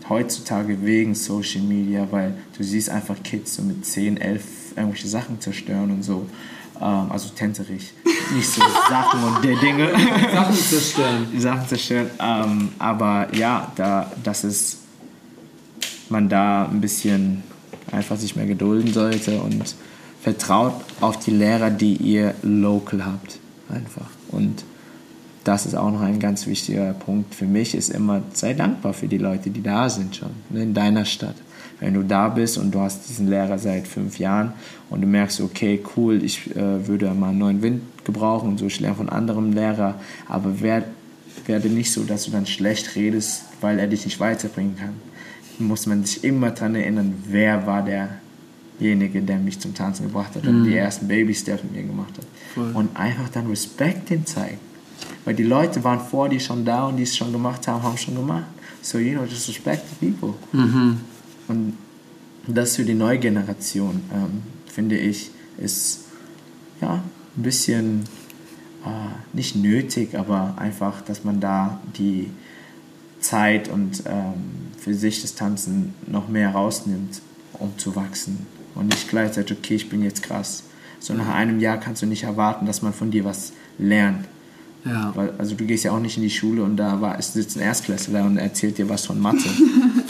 heutzutage wegen Social Media, weil du siehst einfach Kids so mit 10, 11 irgendwelche Sachen zerstören und so. Ähm, also tänzerisch. Nicht so Sachen und der Dinge. Sachen zerstören. Sachen zerstören. Ähm, aber ja, da, das ist man da ein bisschen einfach sich mehr gedulden sollte und vertraut auf die Lehrer, die ihr local habt. Einfach. Und das ist auch noch ein ganz wichtiger Punkt für mich, ist immer, sei dankbar für die Leute, die da sind schon, ne, in deiner Stadt. Wenn du da bist und du hast diesen Lehrer seit fünf Jahren und du merkst, okay, cool, ich äh, würde mal einen neuen Wind gebrauchen und so, ich lerne von anderem Lehrer, aber werd, werde nicht so, dass du dann schlecht redest, weil er dich nicht weiterbringen kann. Muss man sich immer daran erinnern, wer war derjenige, der mich zum Tanzen gebracht hat und die ersten Baby-Steps mit mir gemacht hat. Voll. Und einfach dann Respekt den zeigen. Weil die Leute waren vor dir schon da und die es schon gemacht haben, haben schon gemacht. So, you know, just respect the people. Und das für die neue Generation, ähm, finde ich, ist ja ein bisschen äh, nicht nötig, aber einfach, dass man da die Zeit und ähm, für sich das Tanzen noch mehr rausnimmt, um zu wachsen. Und nicht gleichzeitig, okay, ich bin jetzt krass. So nach einem Jahr kannst du nicht erwarten, dass man von dir was lernt. Ja. Weil, also du gehst ja auch nicht in die Schule und da war, sitzt ein Erstklässler und erzählt dir was von Mathe.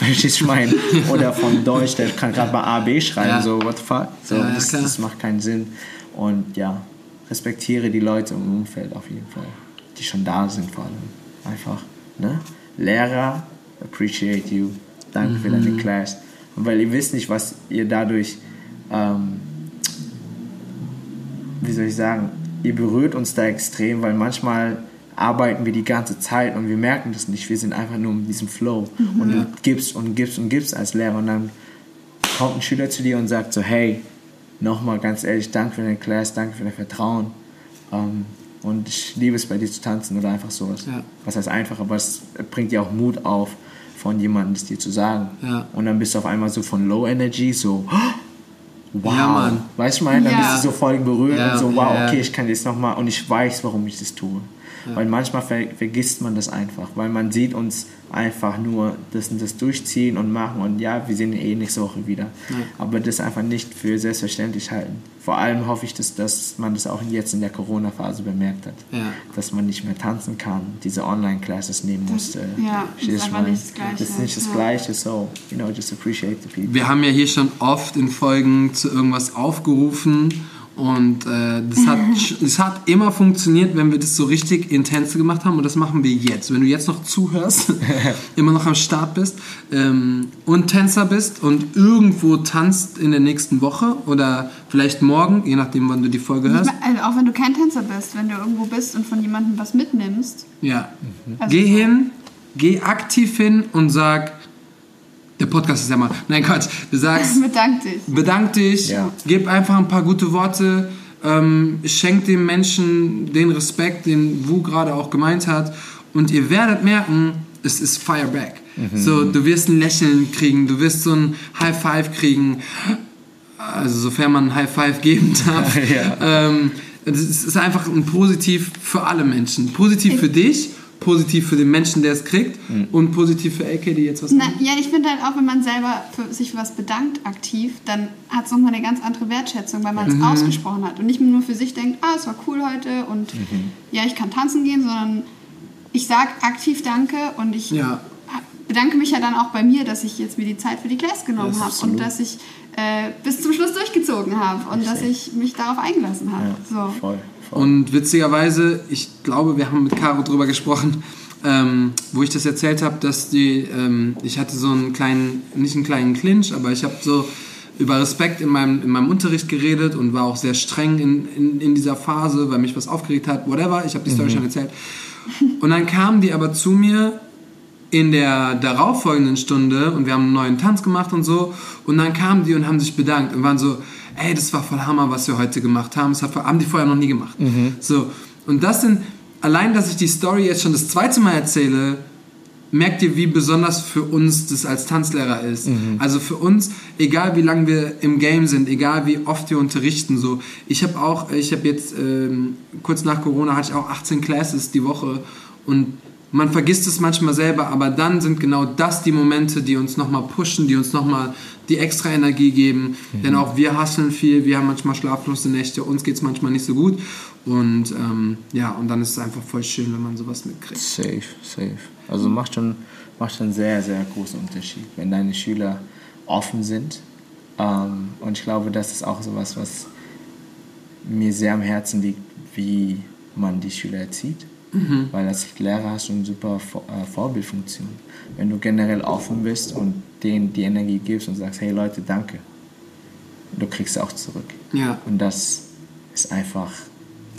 Ich meine? Oder von Deutsch, der kann gerade mal A, B schreiben, Ja. so, what the fuck? So, Ja, das, das macht keinen Sinn. Und ja, respektiere die Leute im Umfeld auf jeden Fall, die schon da sind vor allem. Einfach, ne? Lehrer, appreciate you, danke für Mhm. deine Class. Und weil ihr wisst nicht, was ihr dadurch, ähm, wie soll ich sagen, ihr berührt uns da extrem, weil manchmal arbeiten wir die ganze Zeit und wir merken das nicht. Wir sind einfach nur in diesem Flow und du gibst und gibst und gibst als Lehrer und dann kommt ein Schüler zu dir und sagt so, hey, nochmal ganz ehrlich, danke für deine Class, danke für dein Vertrauen ähm, und ich liebe es bei dir zu tanzen oder einfach sowas. Ja. Was heißt einfach, aber es bringt dir auch Mut auf, von jemandem das dir zu sagen. Ja. Und dann bist du auf einmal so von Low Energy so, wow, Ja, Mann. weißt du, ich meine, dann Ja. bist du so voll berührt und so, wow, okay, ich kann jetzt nochmal und ich weiß, warum ich das tue. Weil manchmal ver vergisst man das einfach, weil man sieht uns einfach nur das und das durchziehen und machen und ja, wir sehen eh nächste Woche wieder. Aber das einfach nicht für selbstverständlich halten. Vor allem hoffe ich, dass, dass man das auch jetzt in der Corona-Phase bemerkt hat. Ja. Dass man nicht mehr tanzen kann, diese Online-Classes nehmen musste. ja, Verstehst ist einfach nicht das Gleiche. Das ist nicht das Ja. Gleiche, so, you know, just appreciate the people. Wir haben ja hier schon oft in Folgen zu irgendwas aufgerufen und äh, das, hat, das hat immer funktioniert, wenn wir das so richtig intens gemacht haben und das machen wir jetzt. Wenn du jetzt noch zuhörst, immer noch am Start bist ähm, und Tänzer bist und irgendwo tanzt in der nächsten Woche oder vielleicht morgen, je nachdem, wann du die Folge hörst. Also auch wenn du kein Tänzer bist, wenn du irgendwo bist und von jemandem was mitnimmst. Ja. Also Geh hin, geh aktiv hin und sag, der Podcast ist ja mal, nein Quatsch, du sagst, Bedank dich. bedank dich, Ja. gib einfach ein paar gute Worte, ähm, schenk dem Menschen den Respekt, den Wu gerade auch gemeint hat und ihr werdet merken, es ist Fireback. So, du wirst ein Lächeln kriegen, du wirst so ein High Five kriegen, also sofern man ein High Five geben darf. Ja. ähm, es ist einfach ein Positiv für alle Menschen. Positiv für dich, positiv für den Menschen, der es kriegt und positiv für AK, die jetzt was Na, macht. ja, ich finde halt auch, wenn man selber für, sich für was bedankt aktiv, dann hat es nochmal eine ganz andere Wertschätzung, weil man es ausgesprochen hat und nicht nur für sich denkt, ah, es war cool heute und ja, ich kann tanzen gehen, sondern ich sage aktiv Danke und ich Ja. bedanke mich ja dann auch bei mir, dass ich jetzt mir die Zeit für die Class genommen habe und dass ich äh, bis zum Schluss durchgezogen habe und dass ich mich darauf eingelassen habe. Ja, So. voll. Und witzigerweise, ich glaube, wir haben mit Caro drüber gesprochen, ähm, wo ich das erzählt habe, dass die, ähm, ich hatte so einen kleinen, nicht einen kleinen Clinch, aber ich habe so über Respekt in meinem, in meinem Unterricht geredet und war auch sehr streng in, in, in dieser Phase, weil mich was aufgeregt hat, whatever. Ich habe die Story schon erzählt. Und dann kamen die aber zu mir in der darauffolgenden Stunde und wir haben einen neuen Tanz gemacht und so und dann kamen die und haben sich bedankt und waren so, ey, das war voll Hammer, was wir heute gemacht haben. Das haben die vorher noch nie gemacht. So und das sind allein, dass ich die Story jetzt schon das zweite Mal erzähle, merkt ihr, wie besonders für uns das als Tanzlehrer ist. Also für uns, egal wie lange wir im Game sind, egal wie oft wir unterrichten, so. Ich habe auch, ich habe jetzt ähm, kurz nach Corona hatte ich auch 18 Classes die Woche und Man vergisst es manchmal selber, aber dann sind genau das die Momente, die uns nochmal pushen, die uns nochmal die extra Energie geben. Mhm. Denn auch wir hasseln viel, wir haben manchmal schlaflose Nächte, uns geht es manchmal nicht so gut. Und ähm, ja, und dann ist es einfach voll schön, wenn man sowas mitkriegt. Safe, safe. Also macht schon, macht schon sehr, sehr großen Unterschied, wenn deine Schüler offen sind. Ähm, und ich glaube, das ist auch sowas, was mir sehr am Herzen liegt, wie man die Schüler erzieht. Mhm. Weil als Lehrer hast du eine super Vor äh, Vorbildfunktion. Wenn du generell offen bist und denen die Energie gibst und sagst, hey Leute, danke, du kriegst auch zurück. Ja. Und das ist einfach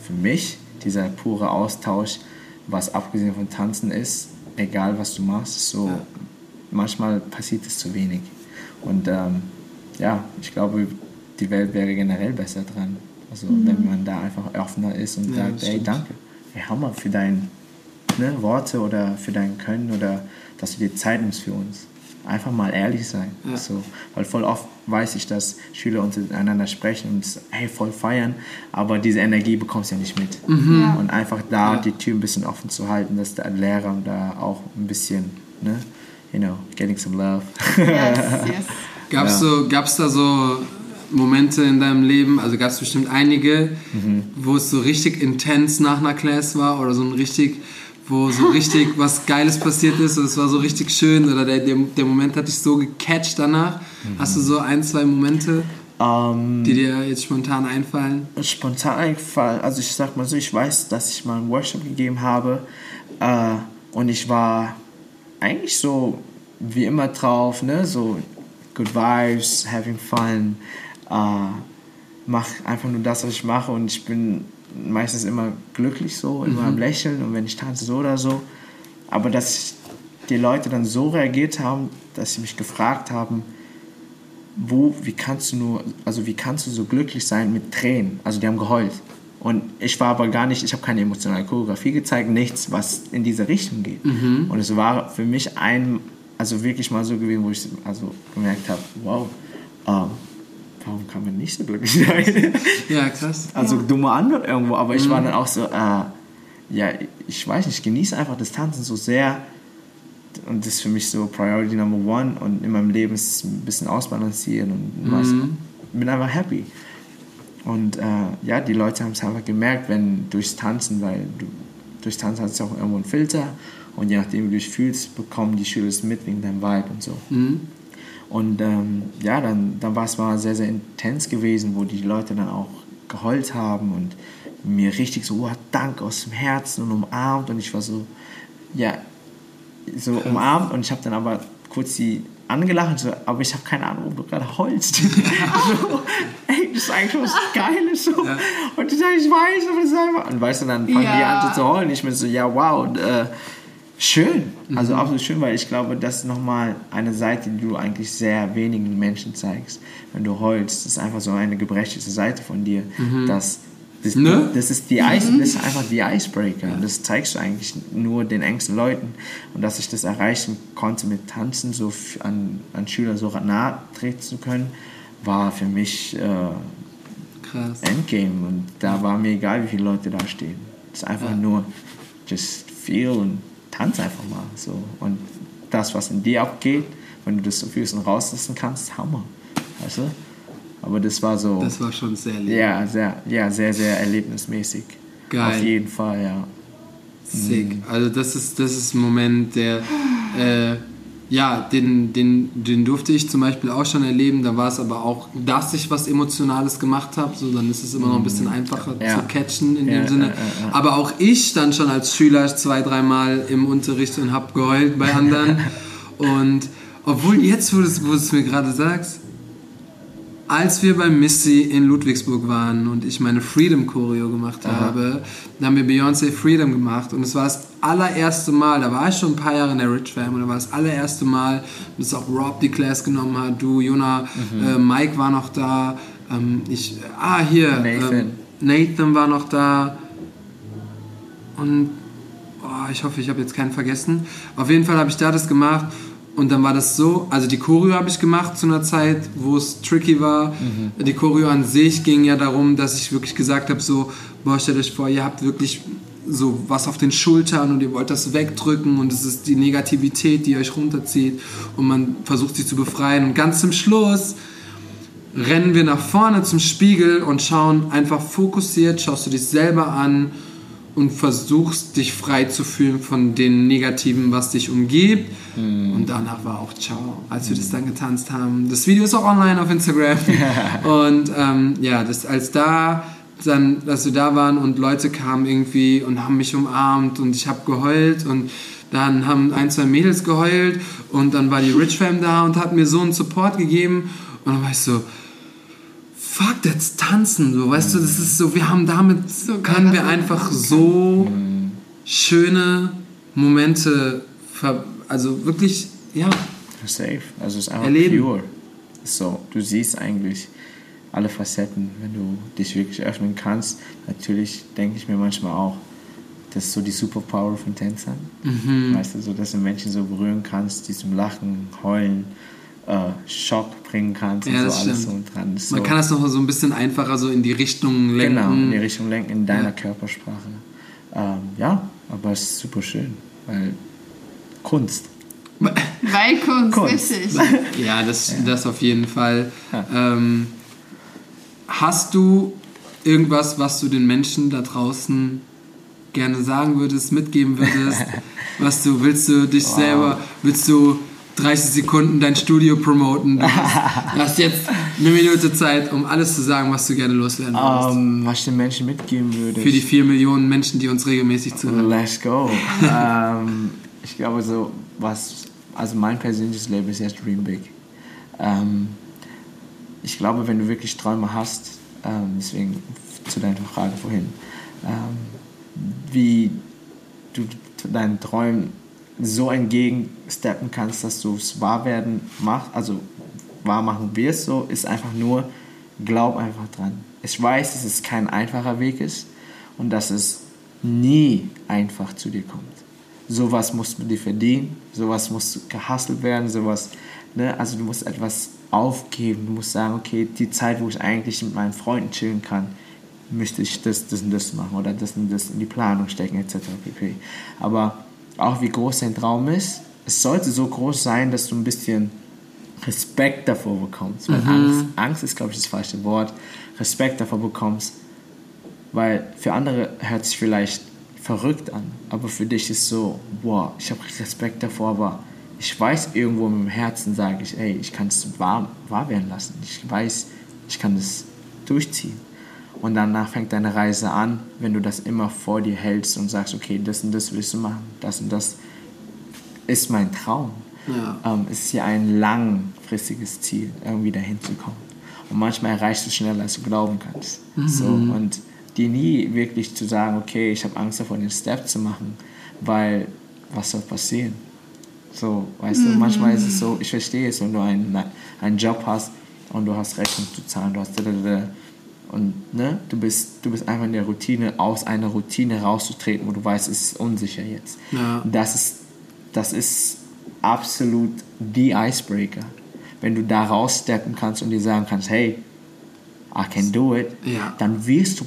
für mich dieser pure Austausch, was abgesehen von Tanzen ist, egal was du machst, so ja. manchmal passiert es zu wenig. Und ähm, ja, ich glaube, die Welt wäre generell besser dran. Also mhm. wenn man da einfach offener ist und ja, sagt, ey, danke hey, Hammer für deine ne, Worte oder für dein Können oder dass du dir Zeit nimmst für uns. Einfach mal ehrlich sein. Ja. So, weil voll oft weiß ich, dass Schüler untereinander sprechen und hey, voll feiern, aber diese Energie bekommst du ja nicht mit. Mhm. Und einfach da ja. die Tür ein bisschen offen zu halten, dass der Lehrer da auch ein bisschen, ne, you know, getting some love. Yes, yes. Gab's, ja. so, gab's da so Momente in deinem Leben, also gab es bestimmt einige, mhm. wo es so richtig intens nach einer Class war oder so ein richtig, wo so richtig was Geiles passiert ist und es war so richtig schön oder der, der, der Moment hat dich so gecatcht danach. Mhm. Hast du so ein, zwei Momente? Um, ähm, die dir jetzt spontan einfallen? Spontan einfallen, also ich sag mal so, ich weiß, dass ich mal einen Workshop gegeben habe äh, und ich war eigentlich so wie immer drauf, ne, so good vibes, having fun äh, mache einfach nur das, was ich mache und ich bin meistens immer glücklich so, immer mhm. am Lächeln und wenn ich tanze so oder so. Aber dass die Leute dann so reagiert haben, dass sie mich gefragt haben, wo, wie kannst du nur, also wie kannst du so glücklich sein mit Tränen? Also die haben geheult. Und ich war aber gar nicht, ich habe keine emotionale Choreografie gezeigt, nichts, was in diese Richtung geht. Mhm. Und es war für mich ein, also wirklich mal so gewesen, wo ich also gemerkt habe, wow, ähm, warum kann man nicht so glücklich sein? Ja, krass. Also ja. dumme Antwort irgendwo, aber ich mhm. war dann auch so, äh, ja, ich weiß nicht, ich genieße einfach das Tanzen so sehr und das ist für mich so Priority Number One und in meinem Leben ist es ein bisschen ausbalancieren und mhm. bin einfach happy. Und äh, ja, die Leute haben es einfach gemerkt, wenn durchs Tanzen, weil du durchs Tanzen hast du auch irgendwo einen Filter und je nachdem, wie du dich fühlst, bekommen die Schüler es mit wegen deinem Vibe und so. Mhm. Und ähm, ja, dann, dann war es mal sehr, sehr intens gewesen, wo die Leute dann auch geheult haben und mir richtig so, oh, Dank aus dem Herzen und umarmt. Und ich war so, ja, so umarmt. Und ich habe dann aber kurz die angelacht, so, aber ich habe keine Ahnung, ob du gerade heulst. also, ey, das ist eigentlich was Geiles. So. Ja. Und ich sage, ich weiß, aber das ist einfach. Und weißt du, dann fangen ja. die an zu heulen. Ich bin so, ja, wow. Und, äh, Schön, also mhm. absolut schön, weil ich glaube, das ist nochmal eine Seite, die du eigentlich sehr wenigen Menschen zeigst. Wenn du heulst, das ist einfach so eine gebrechliche Seite von dir. Mhm. Das, das, ne? das, ist die Ice, mhm. das ist einfach die Icebreaker. Ja. Das zeigst du eigentlich nur den engsten Leuten. Und dass ich das erreichen konnte mit Tanzen, so an, an Schüler so nahe treten zu können, war für mich äh. Endgame. Und da war mir egal, wie viele Leute da stehen. Es ist einfach ja. nur just feel und tanz einfach mal. So. Und das, was in dir abgeht, wenn du das so fühlst und rauslassen kannst, Hammer. Weißt du? Aber das war so. Das war schon sehr erlebnis. Ja, sehr, ja, sehr, sehr erlebnismäßig. Geil. Auf jeden Fall, ja. Sick. Mhm. Also das ist, das ist ein Moment, der äh, ja, den, den, den durfte ich zum Beispiel auch schon erleben. Da war es aber auch, dass ich was Emotionales gemacht habe. So, dann ist es immer noch ein bisschen einfacher ja. zu catchen in ja, dem Sinne. Ja, aber auch ich stand schon als Schüler zwei, dreimal im Unterricht und habe geheult bei anderen. und obwohl jetzt, wo du es mir gerade sagst, als wir bei Missy in Ludwigsburg waren und ich meine Freedom Choreo gemacht Aha. habe, dann haben wir Beyoncé Freedom gemacht und es war das allererste Mal, da war ich schon ein paar Jahre in der Rich Fam und da war das allererste Mal, dass auch Rob die Class genommen hat, du, Jona, mhm. äh, Mike war noch da, ähm, ich, ah, hier, Nathan. Ähm, Nathan war noch da und oh, ich hoffe, ich habe jetzt keinen vergessen. Auf jeden Fall habe ich da das gemacht und dann war das so, also die Choreo habe ich gemacht zu einer Zeit, wo es tricky war. Mhm. Die Choreo an sich ging ja darum, dass ich wirklich gesagt habe, so, boah, stellt euch vor, ihr habt wirklich so was auf den Schultern und ihr wollt das wegdrücken und es ist die Negativität, die euch runterzieht und man versucht sich zu befreien und ganz zum Schluss rennen wir nach vorne zum Spiegel und schauen einfach fokussiert, schaust du dich selber an und versuchst dich frei zu fühlen von den Negativen, was dich umgibt. Mhm. Und danach war auch ciao, als wir das dann getanzt haben. Das Video ist auch online auf Instagram. und ähm, ja, das, als da dann, dass wir da waren und Leute kamen irgendwie und haben mich umarmt und ich habe geheult und dann haben ein, zwei Mädels geheult und dann war die Rich Fam da und hat mir so einen Support gegeben und dann war ich so, fuck, that's tanzen, so, weißt du, das ist so, wir haben damit, So können wir man einfach so schöne Momente, ver also wirklich, ja, Safe. Also es ist einfach Erleben. pure. So, du siehst eigentlich alle Facetten, wenn du dich wirklich öffnen kannst. Natürlich denke ich mir manchmal auch, das ist so die Superpower von Tänzern. Mhm. Weißt du, so, dass du Menschen so berühren kannst, die zum Lachen, Heulen, Schock bringen kannst Ja, und so alles so dran. Ist man so, kann das noch so ein bisschen einfacher so in die Richtung lenken. Genau, in die Richtung lenken, in deiner Ja. Körpersprache. Ähm, ja, aber es ist super schön, weil Kunst. Weil Kunst, Kunst. richtig. Ja, das, das auf jeden Fall. Ähm, hast du irgendwas, was du den Menschen da draußen gerne sagen würdest, mitgeben würdest? was du, willst du dich selber, willst du 30 Sekunden dein Studio promoten? Du hast, du hast jetzt eine Minute Zeit, um alles zu sagen, was du gerne loswerden würdest. Ähm, was ich den Menschen mitgeben würde. Für die vier Millionen Menschen, die uns regelmäßig zuhören. Let's go. ähm, ich glaube so, was, also mein persönliches Leben ist jetzt Dream Big. Ähm, ich glaube, wenn du wirklich Träume hast, deswegen zu deiner Frage vorhin, wie du deinen Träumen so entgegensteppen kannst, dass du es wahr werden machst, also wahr machen wirst, so ist einfach nur, glaub einfach dran. Ich weiß, dass es kein einfacher Weg ist und dass es nie einfach zu dir kommt. Sowas musst du dir verdienen, sowas muss gehustelt werden, sowas, ne? also du musst etwas aufgeben, du musst sagen, okay, die Zeit, wo ich eigentlich mit meinen Freunden chillen kann, möchte ich das, das und das machen oder das und das in die Planung stecken, etc. pp. Aber auch wie groß dein Traum ist, es sollte so groß sein, dass du ein bisschen Respekt davor bekommst. Weil Angst, Angst ist, glaube ich, das falsche Wort. Respekt davor bekommst, weil für andere hört sich vielleicht verrückt an, aber für dich ist so, wow, ich habe Respekt davor, aber ich weiß irgendwo im Herzen, sage ich, ey, ich kann es wahr, wahr werden lassen. Ich weiß, ich kann das durchziehen. Und danach fängt deine Reise an, wenn du das immer vor dir hältst und sagst, okay, das und das willst du machen, das und das ist mein Traum. Ja. Ähm, es ist ja ein langfristiges Ziel, irgendwie dahin zu kommen. Und manchmal erreichst du schneller, als du glauben kannst. So, und dir nie wirklich zu sagen, okay, ich habe Angst davor, den Step zu machen, weil was soll passieren? So, weißt du, manchmal ist es so, ich verstehe es, wenn du einen, einen Job hast und du hast Rechnung zu zahlen, du hast da, da, da, und ne, du bist, du bist einfach in der Routine, aus einer Routine rauszutreten, wo du weißt, es ist unsicher jetzt. Ja. Das ist, das ist absolut die Icebreaker. Wenn du da raussteppen kannst und dir sagen kannst, hey, I can do it, Ja. dann wirst du,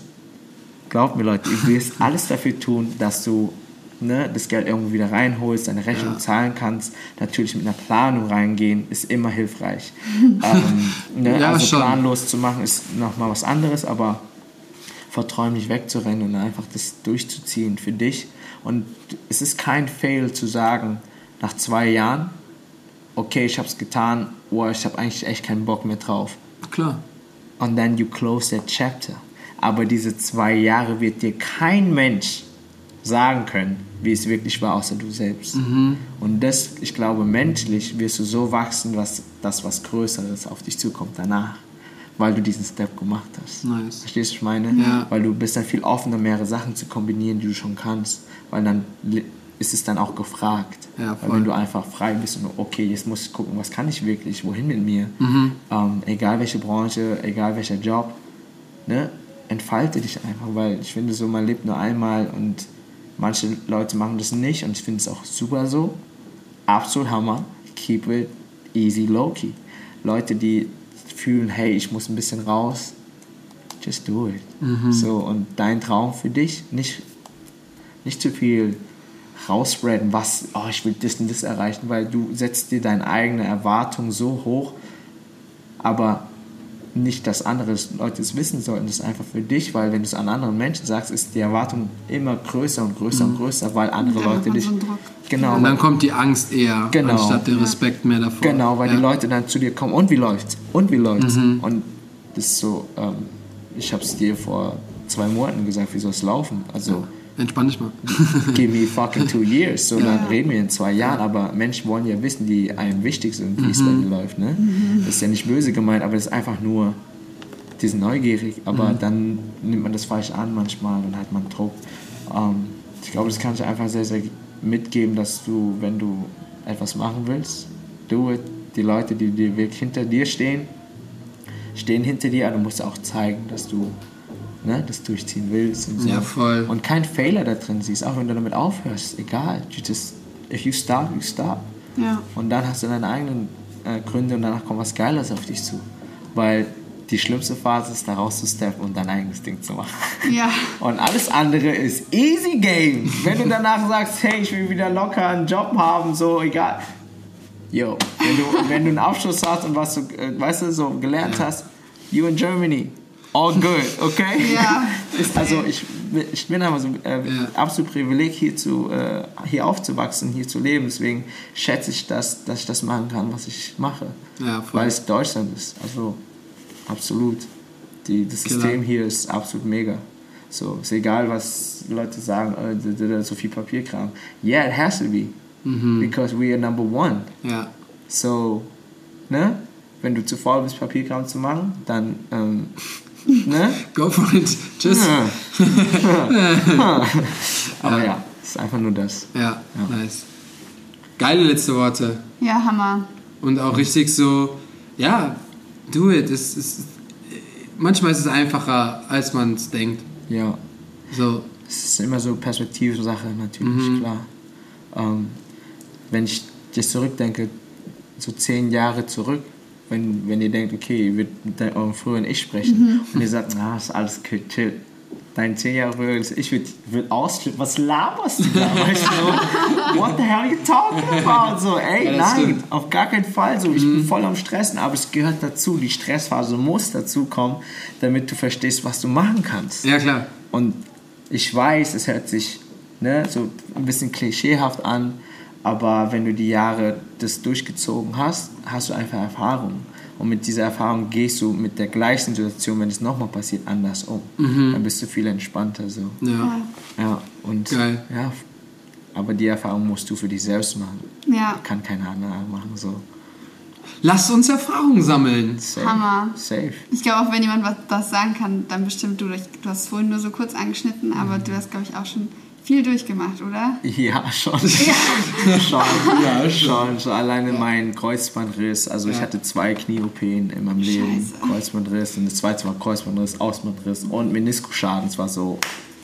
glaub mir Leute, du wirst alles dafür tun, dass du ne, das Geld irgendwo wieder reinholst, deine Rechnung Ja. zahlen kannst. Natürlich mit einer Planung reingehen ist immer hilfreich. ähm, ne, Ja, also schon. planlos zu machen ist nochmal was anderes, aber vor Träumen nicht wegzurennen und einfach das durchzuziehen für dich. Und es ist kein Fail zu sagen, nach zwei Jahren, okay, ich habe es getan, oder ich habe eigentlich echt keinen Bock mehr drauf. Klar. Und then you close that chapter. Aber diese zwei Jahre wird dir kein Mensch sagen können, wie es wirklich war, außer du selbst. Und das, ich glaube, menschlich wirst du so wachsen, dass das was Größeres auf dich zukommt danach, weil du diesen Step gemacht hast. Nice. Verstehst du, was ich meine? Ja. Weil du bist dann viel offener, mehrere Sachen zu kombinieren, die du schon kannst. Weil dann ist es dann auch gefragt. Ja, Weil wenn du einfach frei bist und okay, jetzt muss ich gucken, was kann ich wirklich, wohin mit mir. Mhm. Ähm, egal welche Branche, egal welcher Job, ne? entfalte dich einfach, weil ich finde so, man lebt nur einmal und manche Leute machen das nicht und ich finde es auch super so. Absolut Hammer. Keep it easy, low-key. Leute, die fühlen, hey, ich muss ein bisschen raus, just do it. Mhm. So, und dein Traum für dich, nicht nicht zu viel rausspreaden, was, oh, ich will das und das erreichen, weil du setzt dir deine eigene Erwartung so hoch, aber nicht, dass andere Leute es wissen sollten, das ist einfach für dich, weil wenn du es an anderen Menschen sagst, ist die Erwartung immer größer und größer und größer, weil andere Ja, Leute dich... so. Genau, Und dann kommt die Angst eher, Genau. anstatt der Respekt mehr davor. Genau, weil ja. die Leute dann zu dir kommen und wie läuft's? Und wie läuft's? Und das ist so, ähm, ich habe es dir vor zwei Monaten gesagt, wie soll es laufen? Also Entspann dich mal. give me fucking two years, so dann Ja. reden wir in zwei Jahren. Aber Menschen wollen ja wissen, die einem wichtig sind, wie es bei dir läuft. Ne? Das ist ja nicht böse gemeint, aber das ist einfach nur, die sind neugierig, aber dann nimmt man das falsch an manchmal und hat man Druck. Ähm, ich glaube, das kann ich einfach sehr, sehr mitgeben, dass du, wenn du etwas machen willst, do it. Die Leute, die, die wirklich hinter dir stehen, stehen hinter dir, aber du musst auch zeigen, dass du ne, das durchziehen willst. Und so. Ja, voll. Und kein Fehler da drin siehst, auch wenn du damit aufhörst, egal. You just, if you stop, you stop. Ja. Und dann hast du deine eigenen äh, Gründe und danach kommt was Geiles auf dich zu. Weil die schlimmste Phase ist, da rauszusteppen und dein eigenes Ding zu machen. Ja. Und alles andere ist easy game. Wenn du danach sagst, hey, ich will wieder locker einen Job haben, so egal. Yo, wenn du, wenn du einen Abschluss hast und was du, äh, weißt du, so gelernt hast, you in Germany, all good, okay? Ja. Also ich, ich bin aber so äh, Ja. absolut privileg, hier, zu, äh, hier aufzuwachsen, hier zu leben. Deswegen schätze ich das, dass ich das machen kann, was ich mache. Ja, voll. Weil es Deutschland ist. Also absolut. Die, das Klar. System hier ist absolut mega. So, ist egal, was Leute sagen, äh, so viel Papierkram. Yeah, it has to be. Mhm. Because we are number one. Ja. So, ne? Wenn du zu faul bist, Papierkram zu machen, dann, ähm, ne? Go for it. Tschüss. Aber ja, es ist einfach nur das. Ja, nice. Geile letzte Worte. Ja, Hammer. Und auch richtig so, ja, do it. Es, es, manchmal ist es einfacher, als man es denkt. Ja, So, es ist immer so Perspektivsache, natürlich, klar. Ähm, wenn ich jetzt zurückdenke, so zehn Jahre zurück, wenn, wenn ihr denkt, okay, ihr würdet mit eurem früheren Ich sprechen und ihr sagt, na, ist alles cool, chill. Dein zehn Jahre früheres Ich würde würd ausflippen. Was laberst du da? Weißt du? What the hell are you talking about? So, ey, Ja, nein, stimmt. auf gar keinen Fall. So, ich bin voll am Stressen, aber es gehört dazu. Die Stressphase muss dazu kommen, damit du verstehst, was du machen kannst. ja klar. Und ich weiß, es hört sich ne, so ein bisschen klischeehaft an, aber wenn du die Jahre das durchgezogen hast, hast du einfach Erfahrung. Und mit dieser Erfahrung gehst du mit der gleichen Situation, wenn es nochmal passiert, anders um. Dann bist du viel entspannter so. Ja. Ja, und Geil. ja, aber die Erfahrung musst du für dich selbst machen. Ja. Kann kein anderer machen so. Lasst uns Erfahrungen sammeln. Safe. Hammer. Safe. Ich glaube auch, wenn jemand was das sagen kann, dann bestimmt du. Du hast es vorhin nur so kurz angeschnitten, aber du hast, glaube ich, auch schon viel durchgemacht, oder? Ja, schon. schon. Ja, schon. So alleine mein Kreuzbandriss. Also ich Ja. hatte zwei Knie-OPen in meinem Leben. Scheiße. Kreuzbandriss und das zweite war Kreuzbandriss, Außenbandriss und Meniskusschaden. Es war so,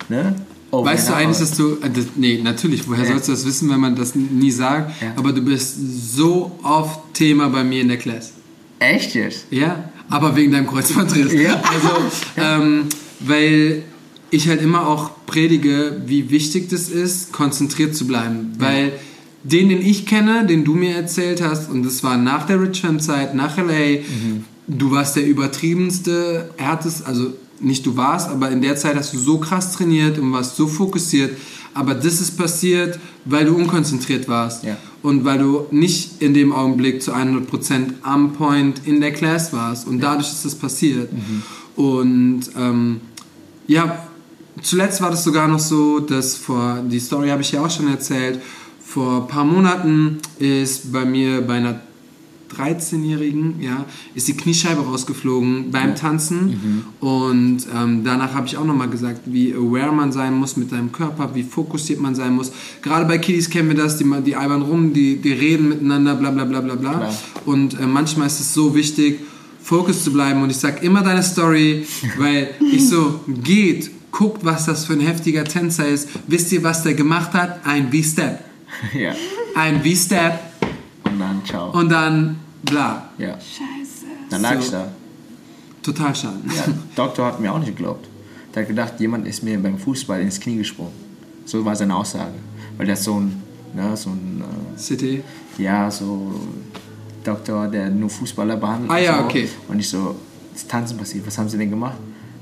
ne? Oh, Weißt du eigentlich, Haut. dass du. Äh, das, nee, natürlich, woher Ja. sollst du das wissen, wenn man das nie sagt? Ja. Aber du bist so oft Thema bei mir in der Class. Echt jetzt? Ja, aber wegen deinem Kreuzbandriss. Ja. Also, ähm, weil ich halt immer auch predige, wie wichtig das ist, konzentriert zu bleiben. Weil den, den ich kenne, den du mir erzählt hast, und das war nach der Richmond-Zeit, nach L.A., du warst der übertriebenste, härtest, also nicht du warst, aber in der Zeit hast du so krass trainiert und warst so fokussiert. Aber das ist passiert, weil du unkonzentriert warst. Ja. Und weil du nicht in dem Augenblick zu 100% am Point in der Class warst. Und dadurch ist das passiert. Und ähm, ja, zuletzt war das sogar noch so, dass vor, die Story habe ich ja auch schon erzählt, vor ein paar Monaten ist bei mir bei einer 13-Jährigen, ja, ist die Kniescheibe rausgeflogen beim Tanzen und ähm, danach habe ich auch nochmal gesagt, wie aware man sein muss mit seinem Körper, wie fokussiert man sein muss. Gerade bei Kiddies kennen wir das, die, die albern rum, die, die reden miteinander, bla bla bla bla bla. Klar. Und äh, manchmal ist es so wichtig, Fokus zu bleiben und ich sag immer deine Story, weil ich so, geht, guckt, was das für ein heftiger Tänzer ist. Wisst ihr, was der gemacht hat? Ein V-Step. ja. Ein V-Step Und dann ciao. und dann bla. ja. Scheiße. Dann lag So. ich da. Total schaden. Ja, Doktor hat mir auch nicht geglaubt. Der hat gedacht, jemand ist mir beim Fußball ins Knie gesprungen. So war seine Aussage. Weil der ist so ein, ne, so ein, City. äh, ja, so Doktor, der nur Fußballer behandelt. Ah, und ja, so. okay. Und ich so, das Tanzen passiert, was haben sie denn gemacht?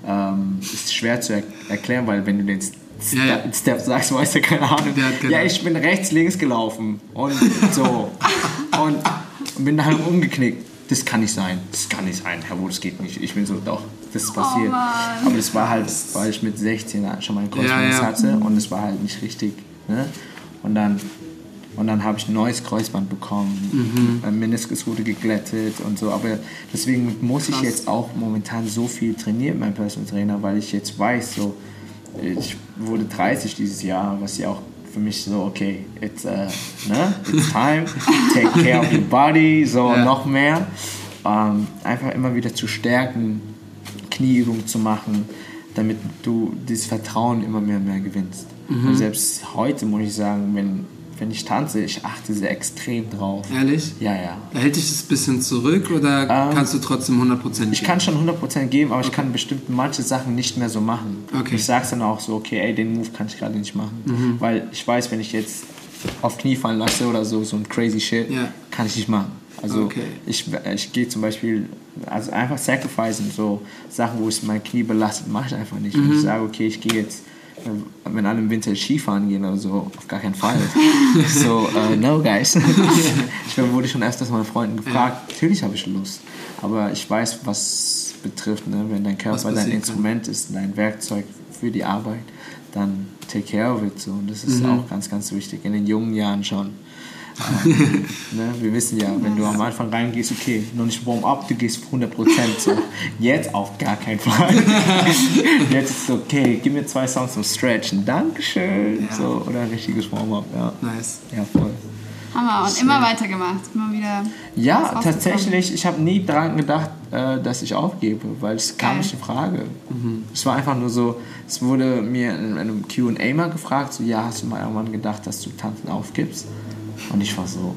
Ähm, ist schwer zu er erklären, weil wenn du den Step, Ja, ja. Step sagst, weiß er keine Ahnung. Keine ja, Ahnung. ich bin rechts, links gelaufen und so. und bin dann umgeknickt. Das kann nicht sein. Das kann nicht sein, Herr Wo, das geht nicht. Ich bin so, doch, das ist passiert. Mann. Aber das war halt, weil ich mit 16 schon mal einen Kreuzband Ja, ja. hatte und es war halt nicht richtig. Ne? Und dann, und dann habe ich ein neues Kreuzband bekommen. Mein Meniskus wurde geglättet und so. Aber deswegen muss ich jetzt auch momentan so viel trainieren, mein Personal Trainer, weil ich jetzt weiß, so, ich wurde 30 dieses Jahr, was ja auch für mich so, okay, it's, uh, ne? it's time, take care of your body, so Ja. noch mehr. Ähm, einfach immer wieder zu stärken, Knieübungen zu machen, damit du dieses Vertrauen immer mehr und mehr gewinnst. Und selbst heute muss ich sagen, wenn, wenn ich tanze, ich achte sehr extrem drauf. Ehrlich? Ja, ja. Hält dich das ein bisschen zurück oder Ähm, kannst du trotzdem 100% Ich kann schon 100% geben, aber ich kann bestimmt manche Sachen nicht mehr so machen. Okay. Ich sag's dann auch so, okay, ey, den Move kann ich gerade nicht machen. Mhm. Weil ich weiß, wenn ich jetzt auf Knie fallen lasse oder so, so ein crazy shit, Ja. kann ich nicht machen. Also Okay. ich, ich gehe zum Beispiel, also einfach sacrificen, so Sachen, wo es mein Knie belastet, mache ich einfach nicht. Mhm. Wenn ich sage, okay, ich gehe jetzt, wenn alle im Winter Skifahren gehen oder so, auf gar keinen Fall. so, äh, no guys. ich wurde schon öfters von Freunden gefragt, natürlich habe ich Lust, aber ich weiß, was betrifft, ne? wenn dein Körper dein Instrument ist, dein Werkzeug für die Arbeit, dann take care of it. So. Und das ist auch ganz, ganz wichtig, in den jungen Jahren schon. ne? Wir wissen ja, wenn du am Anfang reingehst, okay, noch nicht warm-up, du gehst 100%. So. Jetzt auf gar keinen Fall. Jetzt ist es okay, gib mir zwei Songs zum Stretchen, Dankeschön. Ja. So, oder ein richtiges Warm-up, ja. Nice. Ja, voll. Hammer. Und immer weitergemacht. Immer wieder. Ja, tatsächlich, ich habe nie daran gedacht, äh, dass ich aufgebe, weil es kam nicht in Frage. Es war einfach nur so, es wurde mir in einem Q&A mal gefragt, so, ja, hast du mal irgendwann gedacht, dass du Tanzen aufgibst? Und ich war so,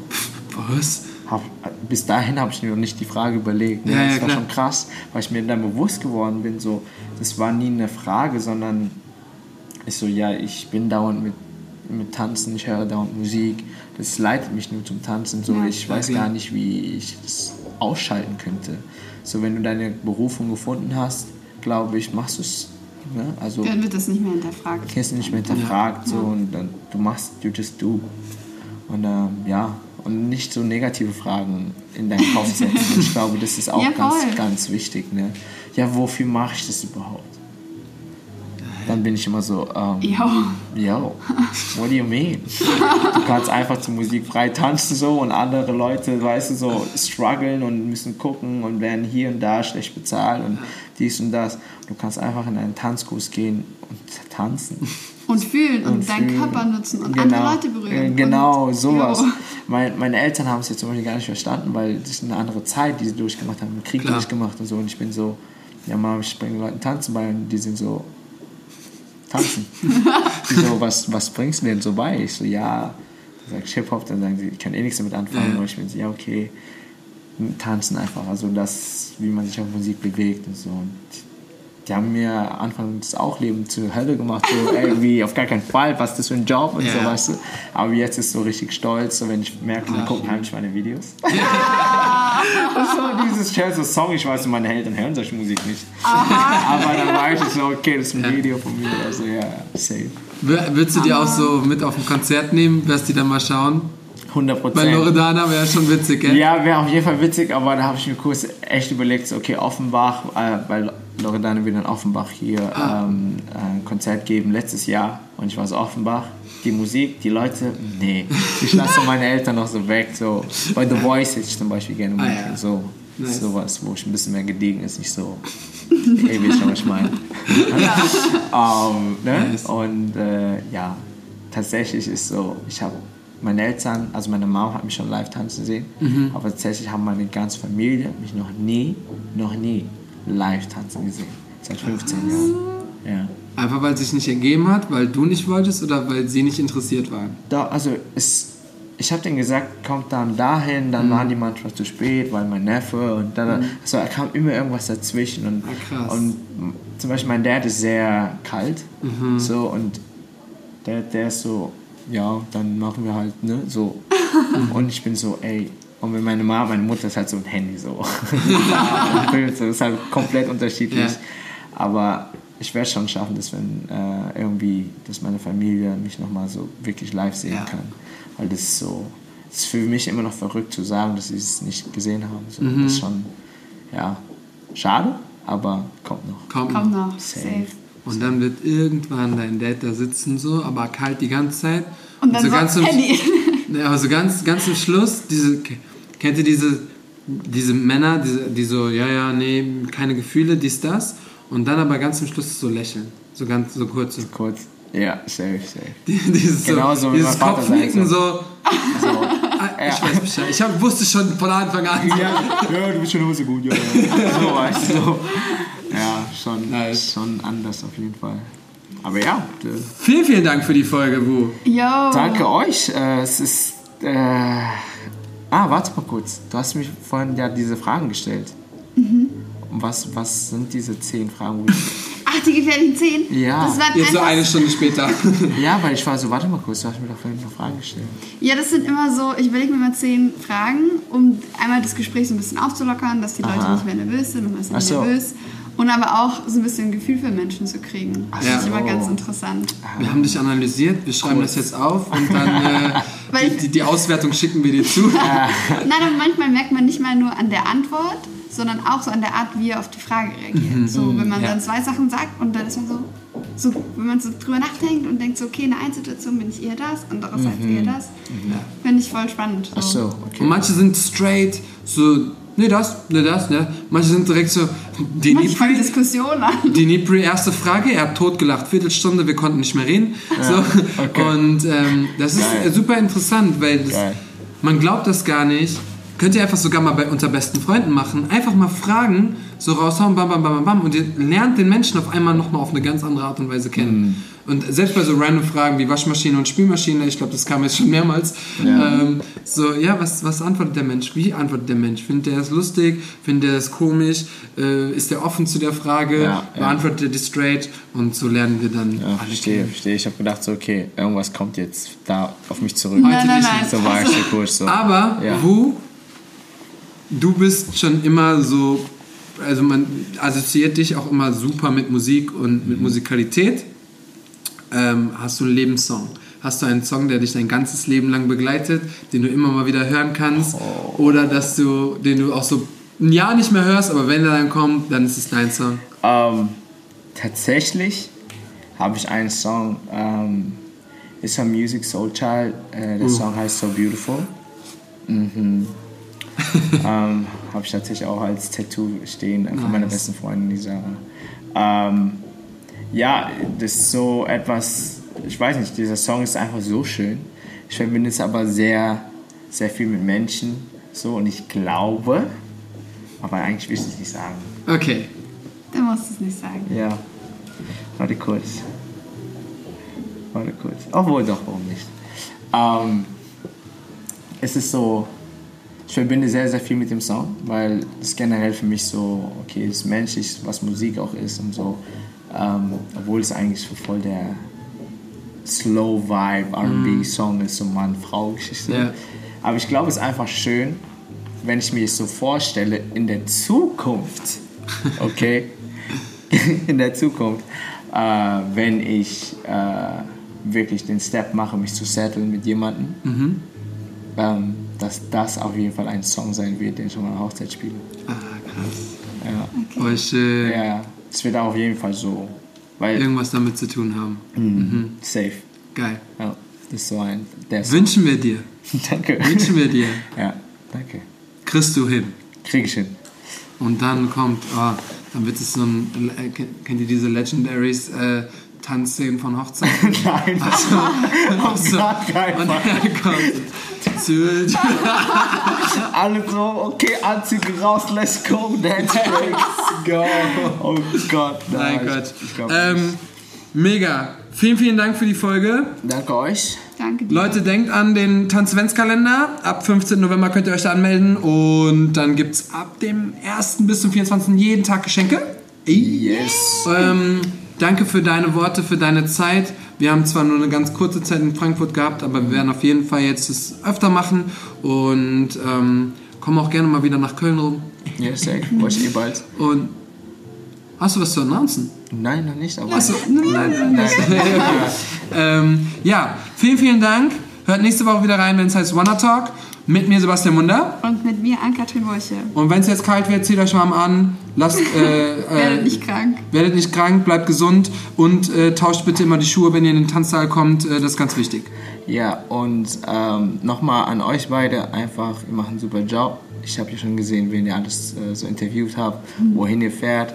Was? hab, bis dahin habe ich mir noch nicht die Frage überlegt. Ne? Ja, ja, das war klar. schon krass, weil ich mir dann bewusst geworden bin, so, das war nie eine Frage, sondern ich so, ja, ich bin dauernd mit, mit Tanzen, ich höre dauernd Musik, das leitet mich nur zum Tanzen, so, Ja, ich weiß gar nicht, wie ich das ausschalten könnte. So, wenn du deine Berufung gefunden hast, glaube ich, machst du es. Ne? Also, Dann wird das nicht mehr hinterfragt. kriegst du nicht mehr hinterfragt so, und dann, du machst, you just do. Und ähm, ja, und nicht so negative Fragen in deinen Kopf setzen. Ich glaube, das ist auch Ja, ganz, ganz wichtig. Ne? Ja, wofür mache ich das überhaupt? Dann bin ich immer so, ähm, Jo. yo, what do you mean? Du kannst einfach zur Musik frei tanzen so und andere Leute, weißt du, so strugglen und müssen gucken und werden hier und da schlecht bezahlt und dies und das. Du kannst einfach in einen Tanzkurs gehen und tanzen. Und fühlen und, deinen fühlen. Körper nutzen und Genau. andere Leute berühren. Äh, Genau, und, sowas. Jo. Mein, meine Eltern haben es jetzt zum Beispiel gar nicht verstanden, weil das ist eine andere Zeit, die sie durchgemacht haben, einen Krieg Klar. durchgemacht und so. Und ich bin so, ja Mama, ich bringe Leuten tanzen bei und die sind so, tanzen. die so, was, was bringst du denn so bei? Ich so, ja, dann sag ich Hip-Hop, dann sagen sie, ich kann eh nichts damit anfangen. Ja. Und ich bin so, ja, okay, tanzen einfach. Also das, wie man sich auf Musik bewegt und so. Und die haben mir anfangs auch Leben zur Hölle gemacht, so irgendwie auf gar keinen Fall, was ist das für ein Job und Ja. so, weißt du. Aber jetzt ist so richtig stolz, so wenn ich merke, die gucken heimlich meine Videos. das ist so dieses so Song, ich weiß, meine Eltern hören solche Musik nicht. Aber dann weiß ich so, okay, das ist ein Video von mir, also ja, safe. Wür- Würdest du die auch so mit auf ein Konzert nehmen? Wirst die dann mal schauen? 100 Bei Prozent. Loredana wäre schon witzig, gell? Ja, wäre auf jeden Fall witzig, aber da habe ich mir kurz echt überlegt, so, okay, Offenbach, äh, weil Loredana will in Offenbach hier ähm, ein Konzert geben letztes Jahr und ich war so Offenbach, die Musik, die Leute, nee, ich lasse meine Eltern noch so weg, so bei The Voice hätte ich zum Beispiel gerne Ah, ja. so Nice. sowas, wo ich ein bisschen mehr gediegen ist, nicht so, wisst schon, was ich meine. ähm, ne? Nice. Und äh, ja, tatsächlich ist so, ich habe meine Eltern, also meine Mom hat mich schon live tanzen sehen, Mhm. aber tatsächlich haben meine ganze Familie mich noch nie, noch nie live tanzen gesehen. Seit 15 Jahren. Ja. Einfach weil es sich nicht ergeben hat, weil du nicht wolltest oder weil sie nicht interessiert waren? Da, also es, ich habe denen gesagt, kommt dann dahin, Mhm. dann waren die manchmal zu spät, weil mein Neffe und dann, also da kam immer irgendwas dazwischen und, Ah, krass. und zum Beispiel mein Dad ist sehr kalt, Mhm. so und der, der ist so, ja, dann machen wir halt, ne, so. und ich bin so, ey, und wenn meine Mama, meine Mutter ist halt so ein Handy so. das ist halt komplett unterschiedlich. Ja. Aber ich werde schon schaffen, dass wenn äh, irgendwie, dass meine Familie mich nochmal so wirklich live sehen Ja. kann. Weil das ist so, es ist für mich immer noch verrückt zu sagen, dass sie es nicht gesehen haben. So, Mhm. Das ist schon, ja, schade, aber kommt noch. Komm. Komm noch. Safe. Safe. Und dann wird irgendwann dein Dad da sitzen, so, aber kalt die ganze Zeit. Und dann so so, ganz Handy. Ja, aber so ganz, ganz zum Schluss, diese, kennt ihr diese, diese Männer, diese, die so, ja, ja, nee, keine Gefühle, dies, das. Und dann aber ganz zum Schluss so lächeln. So ganz, so kurz. So. Kurz, ja, safe, safe. Die- Dieses, Genau so, so, wie dieses mein Vater Kopfnicken, so. So. ah, Ich weiß Bescheid. Ich hab, wusste schon von Anfang an. ja, ja, du bist schon immer so gut, ja. ja. So, weißt du. Ja, schon, Nice. schon anders auf jeden Fall. Aber ja, Vielen, vielen Dank für die Folge, Wu. Yo. danke euch. Äh, es ist. Äh, ah, warte mal kurz. Du hast mich vorhin ja diese Fragen gestellt. Mhm. Was, was sind diese zehn Fragen? Ach, die gefährlichen Zehn? Ja. Das waren Jetzt so eine Stunde später. ja, weil ich war so, warte mal kurz, du hast mir doch vorhin noch Fragen gestellt. Ja, das sind immer so, ich überlege mir mal zehn Fragen, um einmal das Gespräch so ein bisschen aufzulockern, dass die Leute Aha. nicht mehr nervös sind und ein bisschen Ach so. nervös. Und aber auch so ein bisschen Gefühl für Menschen zu kriegen. Das Ja. ist immer so. ganz interessant. Wir haben dich analysiert, wir schreiben das jetzt auf und dann äh, Weil die, die, die Auswertung schicken wir dir zu. Nein, und manchmal merkt man nicht mal nur an der Antwort, sondern auch so an der Art, wie er auf die Frage reagiert. So, wenn man Mhm. Ja. dann zwei Sachen sagt und dann ist man so, so, wenn man so drüber nachdenkt und denkt so, okay, in einer einen Situation bin ich eher das, andererseits eher das, finde ich voll spannend. So. Ach so, Und okay. manche sind straight, so, nee, das, nee, das, ne. Manche sind direkt so, die Manchmal fangen Nipri, Diskussionen an. die Nipri, erste Frage, er hat totgelacht, Viertelstunde, wir konnten nicht mehr reden. so. okay. Und ähm, das ist Geil. äh, super interessant, weil das, man glaubt das gar nicht. Könnt ihr einfach sogar mal bei unter besten Freunden machen. Einfach mal fragen, so raushauen, bam, bam, bam, bam, bam. Und ihr lernt den Menschen auf einmal nochmal auf eine ganz andere Art und Weise kennen. Und selbst bei so random Fragen wie Waschmaschine und Spülmaschine, ich glaube, das kam jetzt schon mehrmals. Ähm, so, ja, was, was antwortet der Mensch? Wie antwortet der Mensch? Findet er es lustig? Findet er es komisch? Äh, ist er offen zu der Frage? Ja, ja. Beantwortet er die straight? Und so lernen wir dann Ja, alle verstehe, kennen. verstehe. Ich habe gedacht, so, okay, irgendwas kommt jetzt da auf mich zurück. Heute Nein, nein, nicht. nein. So war ich Also, so kurz so. Aber, Ja. Du bist schon immer so, also man assoziiert dich auch immer super mit Musik und mit Musikalität. Ähm, hast du einen Lebenssong? Hast du einen Song, der dich dein ganzes Leben lang begleitet, den du immer mal wieder hören kannst? Oder dass du, den du auch so ein Jahr nicht mehr hörst, aber wenn er dann kommt, dann ist es dein Song. Ähm, tatsächlich habe ich einen Song, ähm, ist von Music Soul Child. Äh, der Song heißt So Beautiful. Mhm. ähm, habe ich tatsächlich auch als Tattoo stehen von meiner Nice. besten Freundin, die Sarah. Ähm, ja, das ist so etwas, ich weiß nicht, dieser Song ist einfach so schön. Ich verbinde es aber sehr, sehr viel mit Menschen. So, und ich glaube, aber eigentlich will ich es nicht sagen. Okay. Du musst es nicht sagen. Ja. Warte kurz. Warte kurz. Obwohl, doch, warum nicht? Ähm, es ist so, ich verbinde sehr, sehr viel mit dem Song, weil es generell für mich so, okay, es ist menschlich, was Musik auch ist und so. Ähm, obwohl es eigentlich so voll der Slow Vibe RB Song ist, so Mann-Frau-Geschichte. Ja. Aber ich glaube, es ist einfach schön, wenn ich mir es so vorstelle, in der Zukunft, okay, in der Zukunft, äh, wenn ich äh, wirklich den Step mache, mich zu settlen mit jemandem, ähm, dass das auf jeden Fall ein Song sein wird, den ich an meiner Hochzeit spiele. Ah, krass. Ja, Voll schön. ja, es wird auf jeden Fall so, weil Irgendwas damit zu tun haben. Mhm. safe. Geil. Ja, das ist so ein, der Song. Wünschen wir dir. Danke. Wünschen wir dir. Ja, danke. Kriegst du hin. Krieg ich hin. Und dann kommt, oh, dann wird es so ein, äh, kennt kennt ihr diese Legendaries äh, Tanzszenen von Hochzeiten? Nein, Also, auf gar keinen und dann kommt Sylt. Alle so, okay, Anzüge raus, let's go, dance break. go. Oh Gott, Mein nein, Gott. Ich, ich glaub Ähm, mega. Vielen, vielen Dank für die Folge. Danke euch. Danke dir. Leute, denkt an den Tanzventskalender. Ab 15. November könnt ihr euch da anmelden. Und dann gibt es ab dem 1. bis zum 24. jeden Tag Geschenke. Yes. Ähm, danke für deine Worte, für deine Zeit. Wir haben zwar nur eine ganz kurze Zeit in Frankfurt gehabt, aber wir werden auf jeden Fall jetzt es öfter machen und ähm, kommen auch gerne mal wieder nach Köln rum. Ja, safe. Watch eh bald. Und hast du was zu announcen? Nein, noch nicht, aber. Achso, nein, nein. okay. ähm, ja, vielen, vielen Dank. Hört nächste Woche wieder rein, wenn es heißt Wanna Talk. Mit mir Sebastian Munder. Und mit mir Ann-Kathrin Wolche. Und wenn es jetzt kalt wird, zieht euch warm an. Lasst, äh, Werdet äh, nicht krank. werdet nicht krank, bleibt gesund und äh, tauscht bitte immer die Schuhe, wenn ihr in den Tanzsaal kommt. Äh, das ist ganz wichtig. Ja, und ähm, nochmal an euch beide, einfach, ihr macht einen super Job. Ich habe ja schon gesehen, wen ihr alles äh, so interviewt habt, wohin ihr fährt,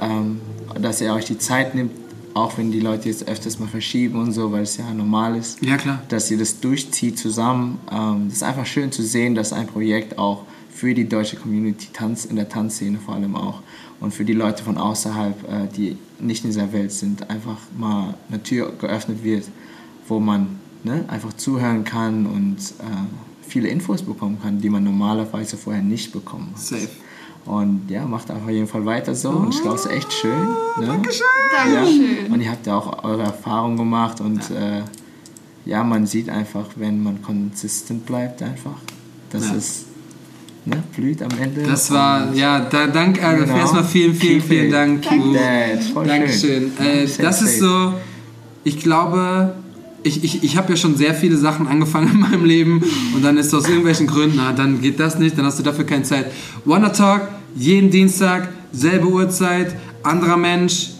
ähm, dass ihr euch die Zeit nimmt, auch wenn die Leute jetzt öfters mal verschieben und so, weil es ja normal ist, Ja, klar. dass ihr das durchzieht zusammen. Ähm, das ist einfach schön zu sehen, dass ein Projekt auch für die deutsche Community Tanz, in der Tanzszene vor allem auch und für die Leute von außerhalb, äh, die nicht in dieser Welt sind, einfach mal eine Tür geöffnet wird, wo man ne, einfach zuhören kann und äh, viele Infos bekommen kann, die man normalerweise vorher nicht bekommen hat. Safe. Und ja, macht auf jeden Fall weiter so. Und ich glaube, es ist echt schön. Ne? Dankeschön. Ja. Und ihr habt ja auch eure Erfahrungen gemacht und ja. Äh, ja, man sieht einfach, wenn man konsistent bleibt, einfach, dass Ja. es ne, blüht am Ende. Das war, Und ja, da, danke, also Genau. erstmal vielen, vielen, vielen. Dank. Voll Dankeschön. schön. Äh, das ist so, ich glaube, ich, ich, ich habe ja schon sehr viele Sachen angefangen in meinem Leben und dann ist aus irgendwelchen Gründen, na, dann geht das nicht, dann hast du dafür keine Zeit. Wanna Talk, jeden Dienstag, selbe Uhrzeit, anderer Mensch,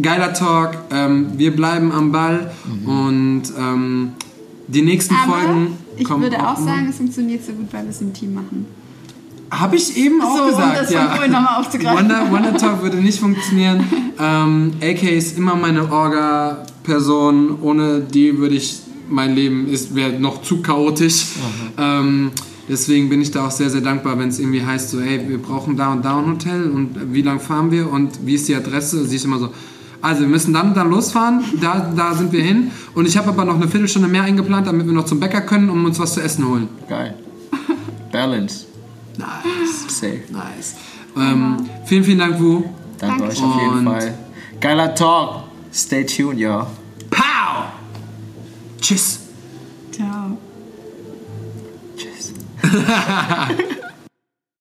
geiler Talk. Ähm, wir bleiben am Ball Mhm. und ähm, die nächsten Aber Folgen ich kommen würde auch sagen, es funktioniert so gut, weil wir es im Team machen. Habe ich eben auch so, um gesagt, das von ja. vorhin nochmal aufzugreifen. Wonder, Wonder Talk würde nicht funktionieren. Ähm, AK ist immer meine Orga-Person. Ohne die würde ich, mein Leben ist wäre noch zu chaotisch. Ähm, deswegen bin ich da auch sehr, sehr dankbar, wenn es irgendwie heißt, so, ey, wir brauchen da und da ein Hotel und wie lang fahren wir und wie ist die Adresse? Sie ist immer so, also wir müssen dann dann losfahren, da, da sind wir hin. Und ich habe aber noch eine Viertelstunde mehr eingeplant, damit wir noch zum Bäcker können, um uns was zu essen holen. Geil. Balance. Nice, Safe. nice. Ähm, vielen, vielen Dank, Wu. Danke Danke. euch auf jeden Fall. Geiler Talk. Stay tuned, y'all. Pow! Tschüss. Ciao. Tschüss.